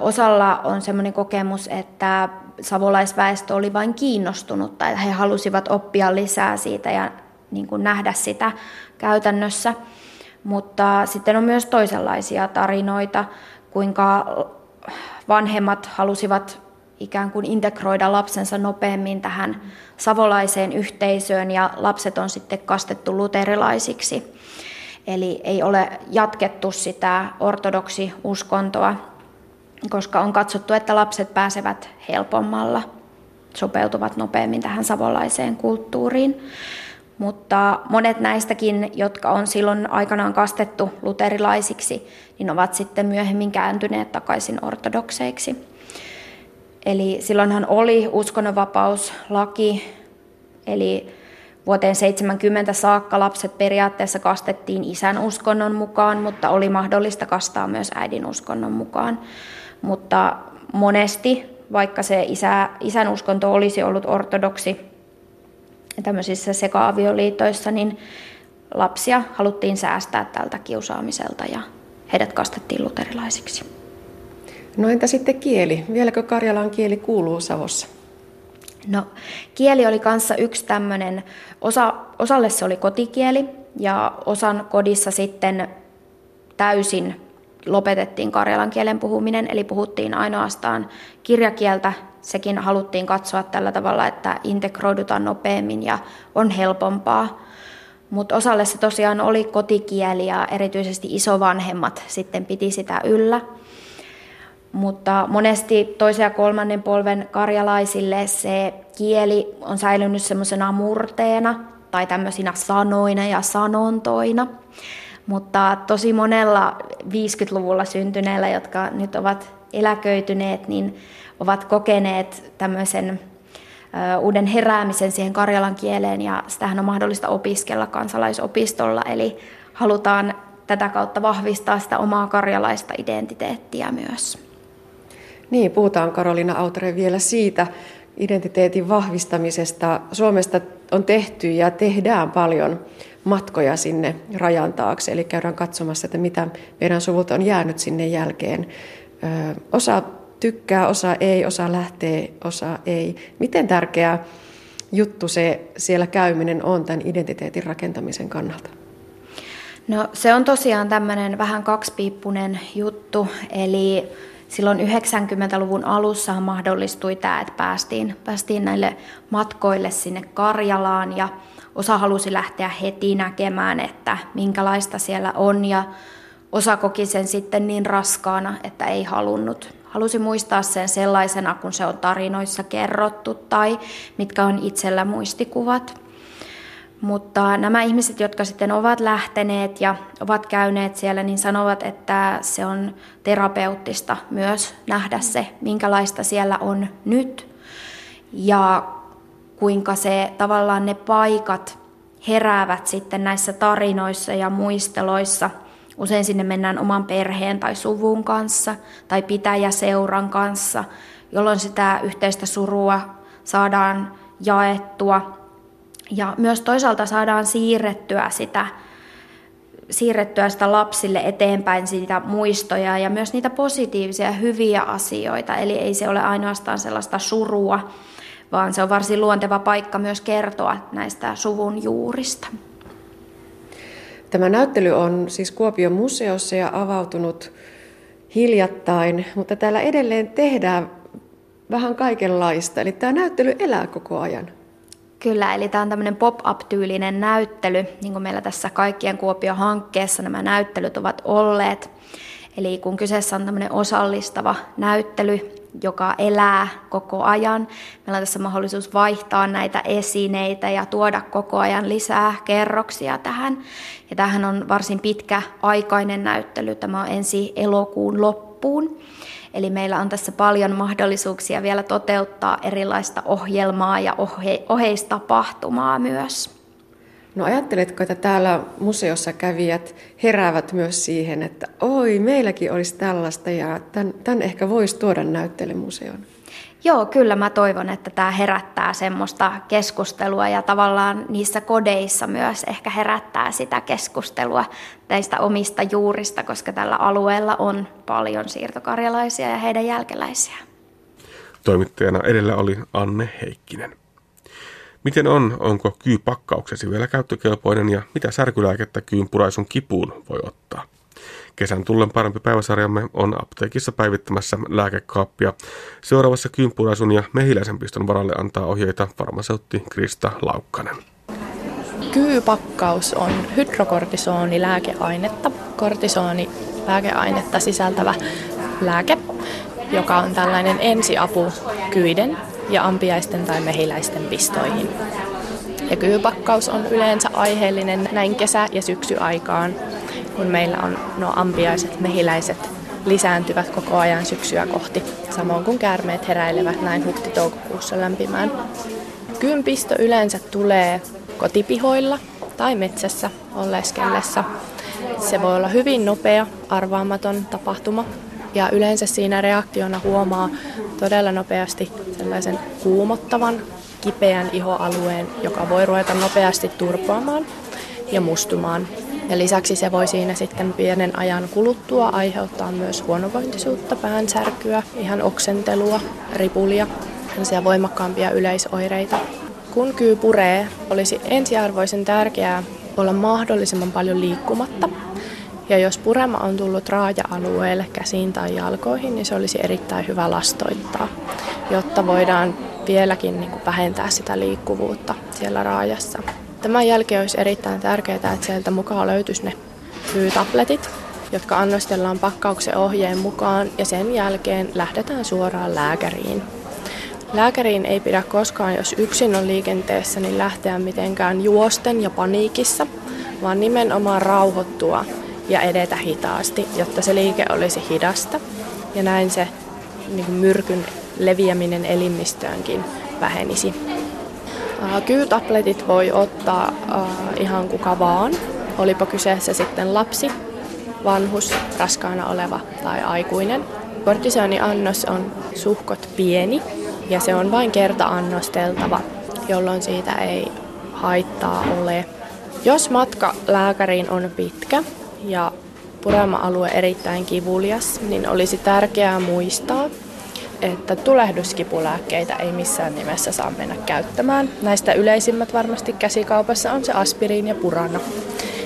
Osalla on sellainen kokemus, että savolaisväestö oli vain kiinnostunut tai he halusivat oppia lisää siitä ja niin kuin nähdä sitä käytännössä. Mutta sitten on myös toisenlaisia tarinoita, kuinka vanhemmat halusivat ikään kuin integroida lapsensa nopeammin tähän savolaiseen yhteisöön ja lapset on sitten kastettu luterilaisiksi. Eli ei ole jatkettu sitä ortodoksi uskontoa, koska on katsottu, että lapset pääsevät helpommalla, sopeutuvat nopeammin tähän savolaiseen kulttuuriin. Mutta monet näistäkin, jotka on silloin aikanaan kastettu luterilaisiksi, niin ovat sitten myöhemmin kääntyneet takaisin ortodokseiksi. Eli silloinhan oli uskonnonvapauslaki, eli vuoteen 70 saakka lapset periaatteessa kastettiin isän uskonnon mukaan, mutta oli mahdollista kastaa myös äidin uskonnon mukaan. Mutta monesti, vaikka se isä, isän uskonto olisi ollut ortodoksi, tämmöisissä sekaavioliitoissa, niin lapsia haluttiin säästää tältä kiusaamiselta ja heidät kastettiin luterilaisiksi. No entä sitten kieli? Vieläkö Karjalan kieli kuuluu Savossa? No kieli oli kanssa yksi tämmöinen, osa, osalle se oli kotikieli ja osan kodissa sitten täysin lopetettiin karjalan kielen puhuminen, eli puhuttiin ainoastaan kirjakieltä. Sekin haluttiin katsoa tällä tavalla, että integroidutaan nopeammin ja on helpompaa. Mutta osalle se tosiaan oli kotikieli ja erityisesti isovanhemmat sitten piti sitä yllä. Mutta monesti toisen ja kolmannen polven karjalaisille se kieli on säilynyt semmoisena murteena tai tämmöisinä sanoina ja sanontoina. Mutta tosi monella 50-luvulla syntyneellä, jotka nyt ovat eläköityneet, niin ovat kokeneet tämmöisen uuden heräämisen siihen karjalan kieleen ja sitähän on mahdollista opiskella kansalaisopistolla, eli halutaan tätä kautta vahvistaa sitä omaa karjalaista identiteettiä myös. Niin, puhutaan Karolina Autere vielä siitä identiteetin vahvistamisesta. Suomesta on tehty ja tehdään paljon matkoja sinne rajan taakse, eli käydään katsomassa, että mitä meidän suvulta on jäänyt sinne jälkeen. Osa tykkää, osa ei, osa lähtee, osa ei. Miten tärkeä juttu se siellä käyminen on tämän identiteetin rakentamisen kannalta? No se on tosiaan tämmöinen vähän kaksipiippunen juttu, eli silloin 90-luvun alussa mahdollistui tämä, että päästiin, päästiin näille matkoille sinne Karjalaan ja osa halusi lähteä heti näkemään, että minkälaista siellä on ja osa koki sen sitten niin raskaana, että ei halunnut, Halusin muistaa sen sellaisena, kun se on tarinoissa kerrottu tai mitkä on itsellä muistikuvat. Mutta nämä ihmiset, jotka sitten ovat lähteneet ja ovat käyneet siellä, niin sanovat, että se on terapeuttista myös nähdä se, minkälaista siellä on nyt. Ja kuinka se tavallaan ne paikat heräävät sitten näissä tarinoissa ja muisteloissa. Usein sinne mennään oman perheen tai suvun kanssa tai pitäjäseuran kanssa, jolloin sitä yhteistä surua saadaan jaettua ja myös toisaalta saadaan siirrettyä sitä, siirrettyä sitä lapsille eteenpäin sitä muistoja ja myös niitä positiivisia hyviä asioita. Eli ei se ole ainoastaan sellaista surua, vaan se on varsin luonteva paikka myös kertoa näistä suvun juurista. Tämä näyttely on siis Kuopion museossa ja avautunut hiljattain, mutta täällä edelleen tehdään vähän kaikenlaista. Eli tämä näyttely elää koko ajan. Kyllä, eli tämä on tämmöinen pop-up-tyylinen näyttely, niin kuin meillä tässä kaikkien Kuopio-hankkeessa nämä näyttelyt ovat olleet. Eli kun kyseessä on tämmöinen osallistava näyttely, joka elää koko ajan, meillä on tässä mahdollisuus vaihtaa näitä esineitä ja tuoda koko ajan lisää kerroksia tähän. Ja tämähän on varsin pitkä aikainen näyttely, tämä on ensi elokuun loppuun. Eli meillä on tässä paljon mahdollisuuksia vielä toteuttaa erilaista ohjelmaa ja ohe- oheistapahtumaa myös. No ajatteletko, että täällä museossa kävijät heräävät myös siihen, että oi, meilläkin olisi tällaista ja tämän, tämän ehkä voisi tuoda näyttelymuseoon? Joo, kyllä mä toivon, että tämä herättää semmoista keskustelua ja tavallaan niissä kodeissa myös ehkä herättää sitä keskustelua näistä omista juurista, koska tällä alueella on paljon siirtokarjalaisia ja heidän jälkeläisiä. Toimittajana edellä oli Anne Heikkinen. Miten on, onko kyypakkauksesi vielä käyttökelpoinen ja mitä särkylääkettä kyyn puraisun kipuun voi ottaa? Kesän tullen parempi päiväsarjamme on apteekissa päivittämässä lääkekaappia. Seuraavassa kyynpuraisun ja mehiläisen piston varalle antaa ohjeita farmaseutti Krista Laukkanen. Kyypakkaus on hydrokortisoni lääkeainetta, kortisoni lääkeainetta sisältävä lääke, joka on tällainen ensiapu kyiden ja ampiaisten tai mehiläisten pistoihin. Ja kyypakkaus on yleensä aiheellinen näin kesä- ja syksyaikaan, kun meillä on nuo ampiaiset mehiläiset lisääntyvät koko ajan syksyä kohti, samoin kuin käärmeet heräilevät näin huhti-toukokuussa lämpimään. Kyynpisto yleensä tulee kotipihoilla tai metsässä oleskellessa. Se voi olla hyvin nopea, arvaamaton tapahtuma ja yleensä siinä reaktiona huomaa todella nopeasti sellaisen kuumottavan, kipeän ihoalueen, joka voi ruveta nopeasti turpoamaan ja mustumaan. Ja lisäksi se voi siinä sitten pienen ajan kuluttua aiheuttaa myös huonovointisuutta, päänsärkyä, ihan oksentelua, ripulia, ja voimakkaampia yleisoireita. Kun kyy puree, olisi ensiarvoisen tärkeää olla mahdollisimman paljon liikkumatta. Ja jos purema on tullut raaja-alueelle käsiin tai jalkoihin, niin se olisi erittäin hyvä lastoittaa, jotta voidaan vieläkin niin kuin vähentää sitä liikkuvuutta siellä raajassa. Tämän jälkeen olisi erittäin tärkeää, että sieltä mukaan löytyisi ne fyytabletit, jotka annostellaan pakkauksen ohjeen mukaan ja sen jälkeen lähdetään suoraan lääkäriin. Lääkäriin ei pidä koskaan, jos yksin on liikenteessä, niin lähteä mitenkään juosten ja paniikissa, vaan nimenomaan rauhoittua ja edetä hitaasti, jotta se liike olisi hidasta. Ja näin se niin myrkyn leviäminen elimistöönkin vähenisi. Kyytabletit voi ottaa ihan kuka vaan, olipa kyseessä sitten lapsi, vanhus, raskaana oleva tai aikuinen. Kortisoniannos on suhkot pieni ja se on vain kerta-annosteltava, jolloin siitä ei haittaa ole. Jos matka lääkäriin on pitkä ja purema-alue erittäin kivulias, niin olisi tärkeää muistaa, että tulehduskipulääkkeitä ei missään nimessä saa mennä käyttämään. Näistä yleisimmät varmasti käsikaupassa on se aspiriin ja purana.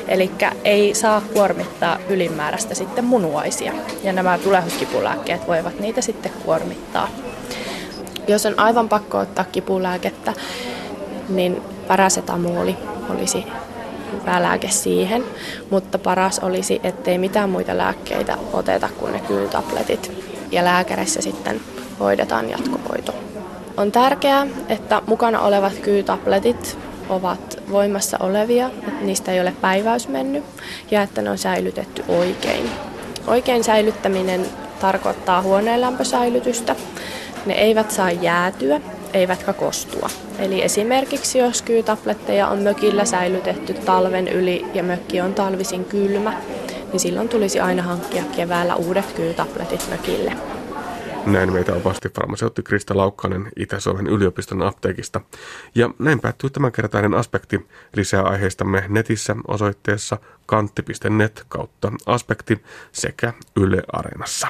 Eli ei saa kuormittaa ylimääräistä sitten munuaisia. Ja nämä tulehduskipulääkkeet voivat niitä sitten kuormittaa. Jos on aivan pakko ottaa kipulääkettä, niin parasetamoli olisi hyvä lääke siihen, mutta paras olisi, ettei mitään muita lääkkeitä oteta kuin ne kyytabletit. ja lääkärissä sitten hoidetaan jatkohoito. On tärkeää, että mukana olevat kyytabletit ovat voimassa olevia, että niistä ei ole päiväys mennyt ja että ne on säilytetty oikein. Oikein säilyttäminen tarkoittaa huoneen lämpösäilytystä. Ne eivät saa jäätyä eivätkä kostua. Eli esimerkiksi jos kyytabletteja on mökillä säilytetty talven yli ja mökki on talvisin kylmä, niin silloin tulisi aina hankkia keväällä uudet kyytabletit mökille. Näin meitä opasti farmaseutti Krista Laukkanen Itä-Suomen yliopiston apteekista. Ja näin päättyy tämänkertainen aspekti. Lisää aiheistamme netissä osoitteessa kantti.net kautta aspekti sekä Yle Areenassa.